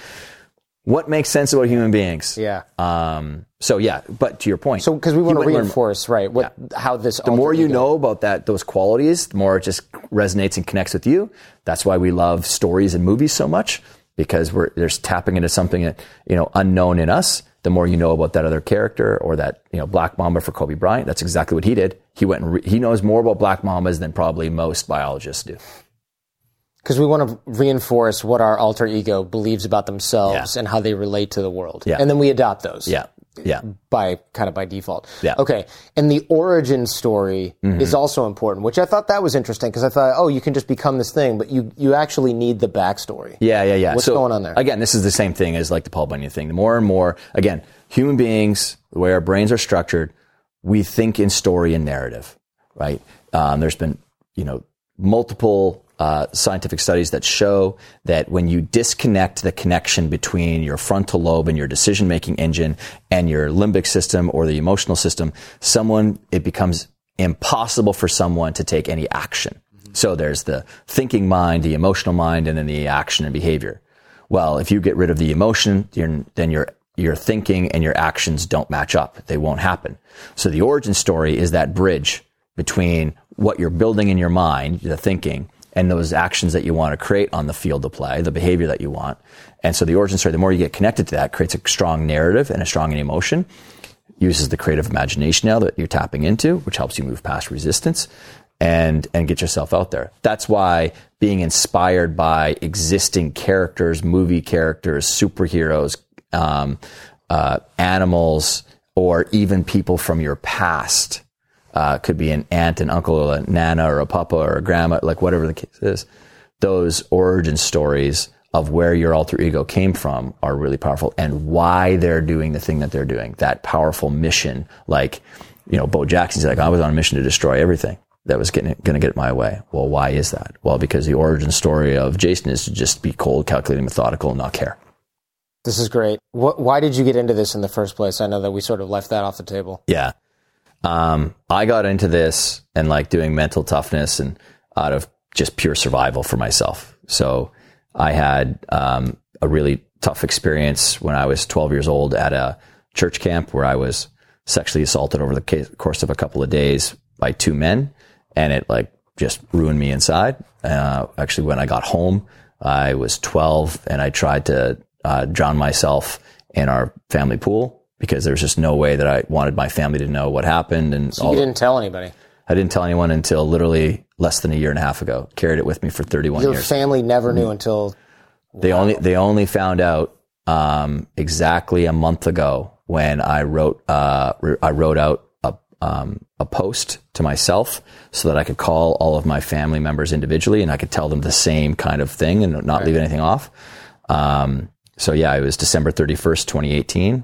what makes sense about human beings? Yeah. Um, so yeah, but to your point. So, because we want to went and learned- reinforce, right, what, how this. the more you know about that those qualities, the more it just resonates and connects with you. That's why we love stories and movies so much because we're there's tapping into something that you know unknown in us. The more you know about that other character or that you know Black Mamba for Kobe Bryant, that's exactly what he did. He went and re- he knows more about Black Mambas than probably most biologists do. Because we want to reinforce what our alter ego believes about themselves Yeah. and how they relate to the world. Yeah. And then we adopt those. Yeah, yeah, by kind of by default. Yeah. Mm-hmm. Okay. And the origin story is also important, which I thought that was interesting because I thought, oh, you can just become this thing, but you you actually need the backstory. Yeah, yeah, yeah. What's So, going on there? Again, this is the same thing as like the Paul Bunyan thing. The more and more, again, human beings, the way our brains are structured, we think in story and narrative, right? Um, there's been, you know, multiple uh, scientific studies that show that when you disconnect the connection between your frontal lobe and your decision making engine and your limbic system or the emotional system, someone, it becomes impossible for someone to take any action. So there's the thinking mind, the emotional mind, and then the action and behavior. Well, if you get rid of the emotion, then your your thinking and your actions don't match up. They won't happen. So the origin story is that bridge between what you're building in your mind, the thinking, and those actions that you want to create on the field of play, the behavior that you want. And so the origin story, the more you get connected to that, creates a strong narrative and a strong emotion uses the creative imagination now that you're tapping into, which helps you move past resistance and and get yourself out there. That's why being inspired by existing characters, movie characters, superheroes, um, uh, animals, or even people from your past uh, could be an aunt, an uncle, or a nana, or a papa, or a grandma, like whatever the case is. Those origin stories of where your alter ego came from are really powerful and why they're doing the thing that they're doing. That powerful mission, like, you know, Bo Jackson's like, I was on a mission to destroy everything that was getting going to get my way. Well, why is that? Well, because the origin story of Jason is to just be cold, calculating, methodical, and not care. This is great. What, why did you get into this in the first place? I know that we sort of left that off the table. Yeah. Um, I got into this and like doing mental toughness and out of just pure survival for myself. So I had um, a really tough experience when I was 12 years old at a church camp where I was sexually assaulted over the ca- course of a couple of days by two men, and it like just ruined me inside. Uh, actually, when I got home, I was 12 and I tried to uh, drown myself in our family pool because there was just no way that I wanted my family to know what happened. And So you didn't tell anybody. I didn't tell anyone until literally less than a year and a half ago. Carried it with me for 31 Your years. Your family never knew until They only they only found out um, exactly a month ago when I wrote uh, I wrote out a um, a post to myself so that I could call all of my family members individually and I could tell them the same kind of thing and not leave anything off. Um, so yeah, it was December thirty first, twenty eighteen.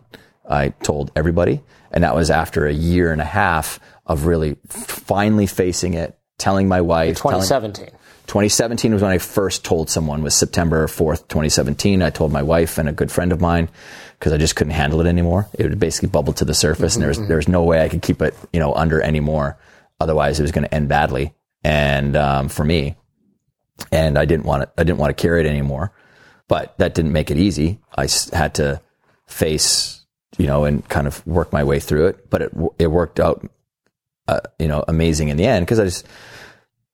I told everybody. And that was after a year and a half of really finally facing it, telling my wife. telling- 2017. 2017 was when I first told someone was September 4th, 2017. I told my wife and a good friend of mine because I just couldn't handle it anymore. It would basically bubble to the surface and there was, there was no way I could keep it, you know, under anymore. Otherwise it was going to end badly. And, um, for me, and I didn't want it, I didn't want to carry it anymore, but that didn't make it easy. I had to face, you know, and kind of work my way through it, but it, it worked out, uh, you know, amazing in the end because I just,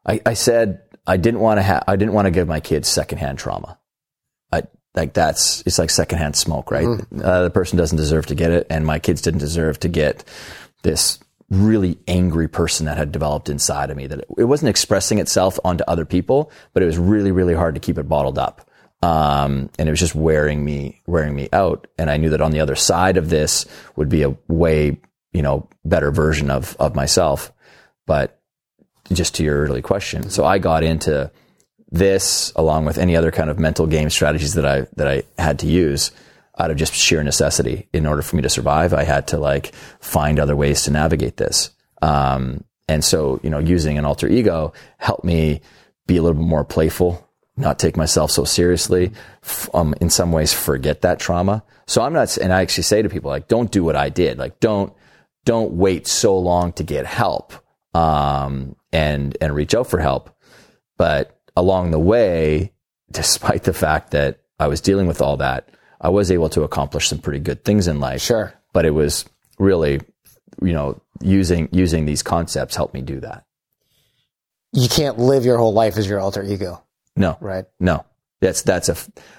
I, I said I didn't want to have I didn't want to give my kids secondhand trauma. I like that's it's like secondhand smoke, right? Uh, the person doesn't deserve to get it, and my kids didn't deserve to get this really angry person that had developed inside of me. That it, it wasn't expressing itself onto other people, but it was really really hard to keep it bottled up. Um, and it was just wearing me wearing me out. And I knew that on the other side of this would be a way you know better version of of myself, but just to your early question. So I got into this along with any other kind of mental game strategies that I that I had to use out of just sheer necessity. In order for me to survive, I had to like find other ways to navigate this. Um, and so, you know, using an alter ego helped me be a little bit more playful, not take myself so seriously, f- um, in some ways forget that trauma. So I'm not, and I actually say to people like, don't do what I did. Like, don't, don't wait so long to get help, um, and, and reach out for help. But along the way, despite the fact that I was dealing with all that, I was able to accomplish some pretty good things in life. Sure. But it was really, you know, using, using these concepts helped me do that. You can't live your whole life as your alter ego, No. right? No, that's that's a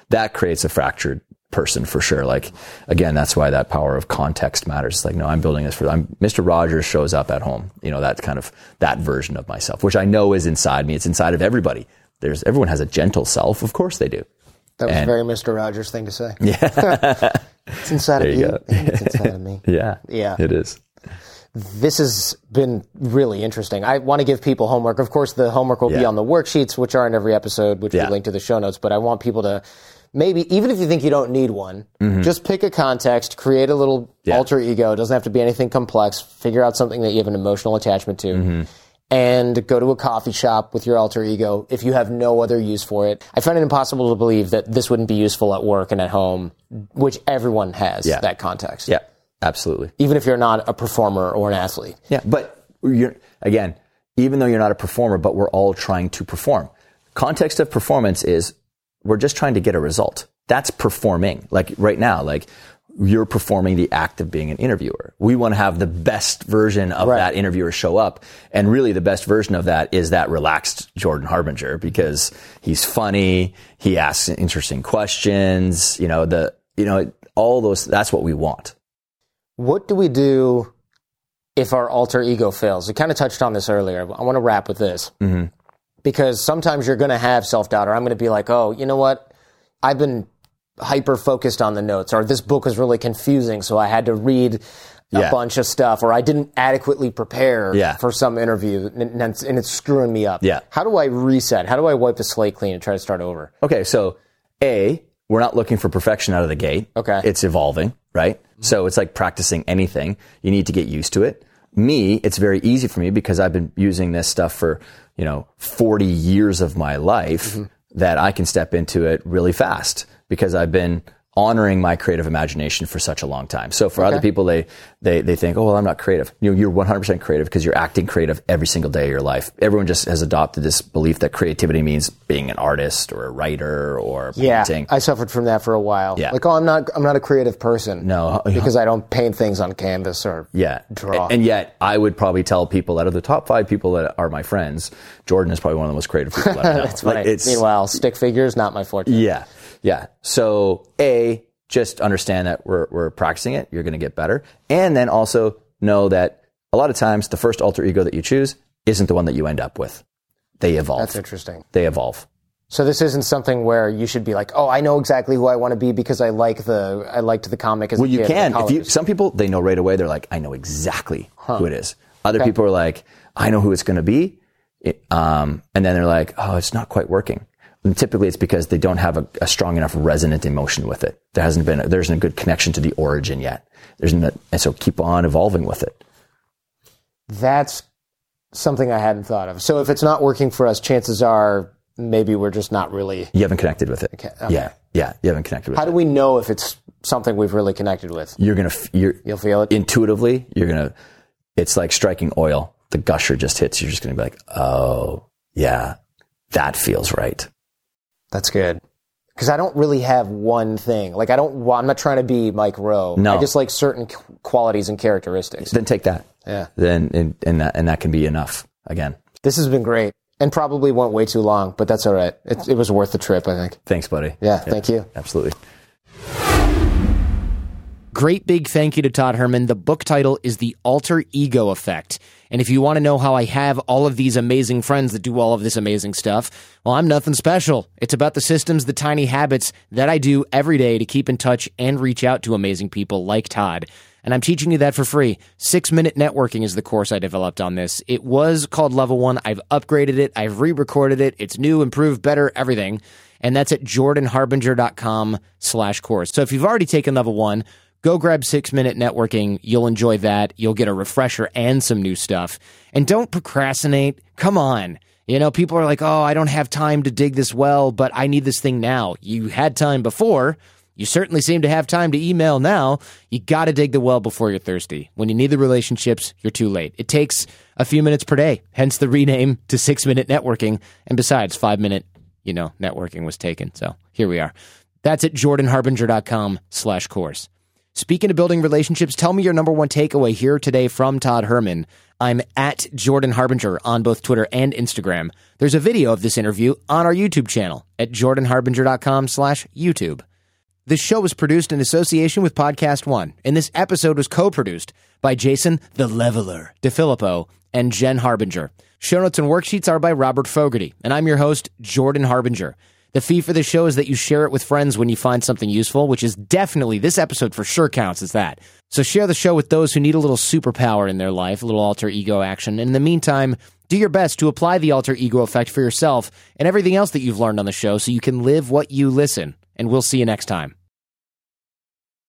that creates a fractured person for sure. Like again, that's why that power of context matters. It's like, no, I'm building this for I'm Mr. Rogers shows up at home. You know, that kind of that version of myself, which I know is inside me. It's inside of everybody. There's everyone has a gentle self. Of course they do. That was And- a very Mr. Rogers thing to say. Yeah. it's inside There of you you. It's inside of me. Yeah. Yeah. It is. This has been really interesting. I want to give people homework. Of course, the homework will be on the worksheets, which are in every episode, which Yeah. we link to the show notes. But I want people to maybe, even if you think you don't need one, just pick a context, create a little Mm-hmm. Yeah. alter ego. It doesn't have to be anything complex. Figure out something that you have an emotional attachment to. Mm-hmm. And go to a coffee shop with your alter ego if you have no other use for it. I find it impossible to believe that this wouldn't be useful at work and at home, which everyone has Yeah. that context. Yeah. Absolutely. Even if you're not a performer or an athlete. Yeah, but you're again, even though you're not a performer, but we're all trying to perform. Context of performance is we're just trying to get a result. That's performing. Like right now, like you're performing the act of being an interviewer. We want to have the best version of Right. that interviewer show up. And really the best version of that is that relaxed Jordan Harbinger because he's funny. He asks interesting questions, you know, the, you know, all those, that's what we want. What do we do if our alter ego fails? We kind of touched on this earlier. I want to wrap with this. Mm-hmm. Because sometimes you're going to have self doubt, or I'm going to be like, oh, you know what? I've been hyper focused on the notes, or this book was really confusing, so I had to read a Yeah. bunch of stuff, or I didn't adequately prepare Yeah. for some interview, and, and it's, and it's screwing me up. Yeah. How do I reset? How do I wipe the slate clean and try to start over? Okay, so A, we're not looking for perfection out of the gate. Okay. It's evolving, right? Mm-hmm. So it's like practicing anything. You need to get used to it. Me, it's very easy for me because I've been using this stuff for, you know, 40 years of my life mm-hmm. that I can step into it really fast because I've been honoring my creative imagination for such a long time. So for other people, they, they, they think, oh, well, I'm not creative. You know, you're 100% creative because you're acting creative every single day of your life. Everyone just has adopted this belief that creativity means being an artist or a writer or Yeah, painting. I suffered from that for a while. Yeah. Like, oh, I'm not, I'm not a creative person. No. Uh, because I don't paint things on canvas or Yeah. draw. And yet, I would probably tell people out of the top five people that are my friends, Jordan is probably one of the most creative people I know. That's Like, right. it's, Meanwhile, stick figures not my forte. yeah. Yeah. So, A, just understand that we're, we're practicing it. You're going to get better. And then also know that a lot of times the first alter ego that you choose isn't the one that you end up with. They evolve. That's interesting. They evolve. So this isn't something where you should be like, oh, I know exactly who I want to be because I like the I liked the comic as Well, you can. If you, some people, they know right away. They're like, I know exactly who it is. Other people are like, I know who it's going to be. It, um, and then they're like, oh, it's not quite working. And typically, it's because they don't have a, a strong enough resonant emotion with it. There hasn't been, a, there isn't a good connection to the origin yet. There's no, and so keep on evolving with it. That's something I hadn't thought of. So if it's not working for us, chances are maybe we're just not really. You haven't connected with it. Okay, okay. Yeah, yeah, you haven't connected with How it. How do we know if it's something we've really connected with? you're gonna, you're You'll feel it. intuitively. You're gonna. It's like striking oil. The gusher just hits. You're just gonna be like, oh yeah, that feels right. That's good. Because I don't really have one thing. Like I don't. I'm not trying to be Mike Rowe. No. I just like certain qualities and characteristics. Then take that. Yeah. Then and, and that and that can be enough. Again, This has been great, and probably went way too long, but that's all right. It, it was worth the trip, I think. thanks, buddy. Yeah. Thank you. Absolutely. Great big thank you to Todd Herman. The book title is The Alter Ego Effect. And if you want to know how I have all of these amazing friends that do all of this amazing stuff, well, I'm nothing special. It's about the systems, the tiny habits that I do every day to keep in touch and reach out to amazing people like Todd. And I'm teaching you that for free. Six Minute Networking is the course I developed on this. It was called Level One. I've upgraded it. I've re recorded it. It's new, improved, better, everything. And that's at jordanharbinger.com slash course. So if you've already taken level one, go grab six minute networking. You'll enjoy that. You'll get a refresher and some new stuff. And don't procrastinate. Come on. You know, people are like, oh, I don't have time to dig this well, but I need this thing now. You had time before. You certainly seem to have time to email now. You got to dig the well before you're thirsty. When you need the relationships, you're too late. It takes a few minutes per day, hence the rename to six minute networking. And besides, five minute, you know, networking was taken. So here we are. That's at jordanharbinger.com slash course. Speaking of building relationships, tell me your number one takeaway here today from Todd Herman. I'm at Jordan Harbinger on both Twitter and Instagram. There's a video of this interview on our YouTube channel at jordanharbinger.com slash YouTube. This show was produced in association with Podcast One, and this episode was co-produced by Jason the Leveler DeFilippo and Jen Harbinger. Show notes and worksheets are by Robert Fogarty, and I'm your host, Jordan Harbinger. The fee for the show is that you share it with friends when you find something useful, which is definitely this episode for sure counts as that. So share the show with those who need a little superpower in their life, a little alter ego action. And in the meantime, do your best to apply the alter ego effect for yourself and everything else that you've learned on the show so you can live what you listen. And we'll see you next time.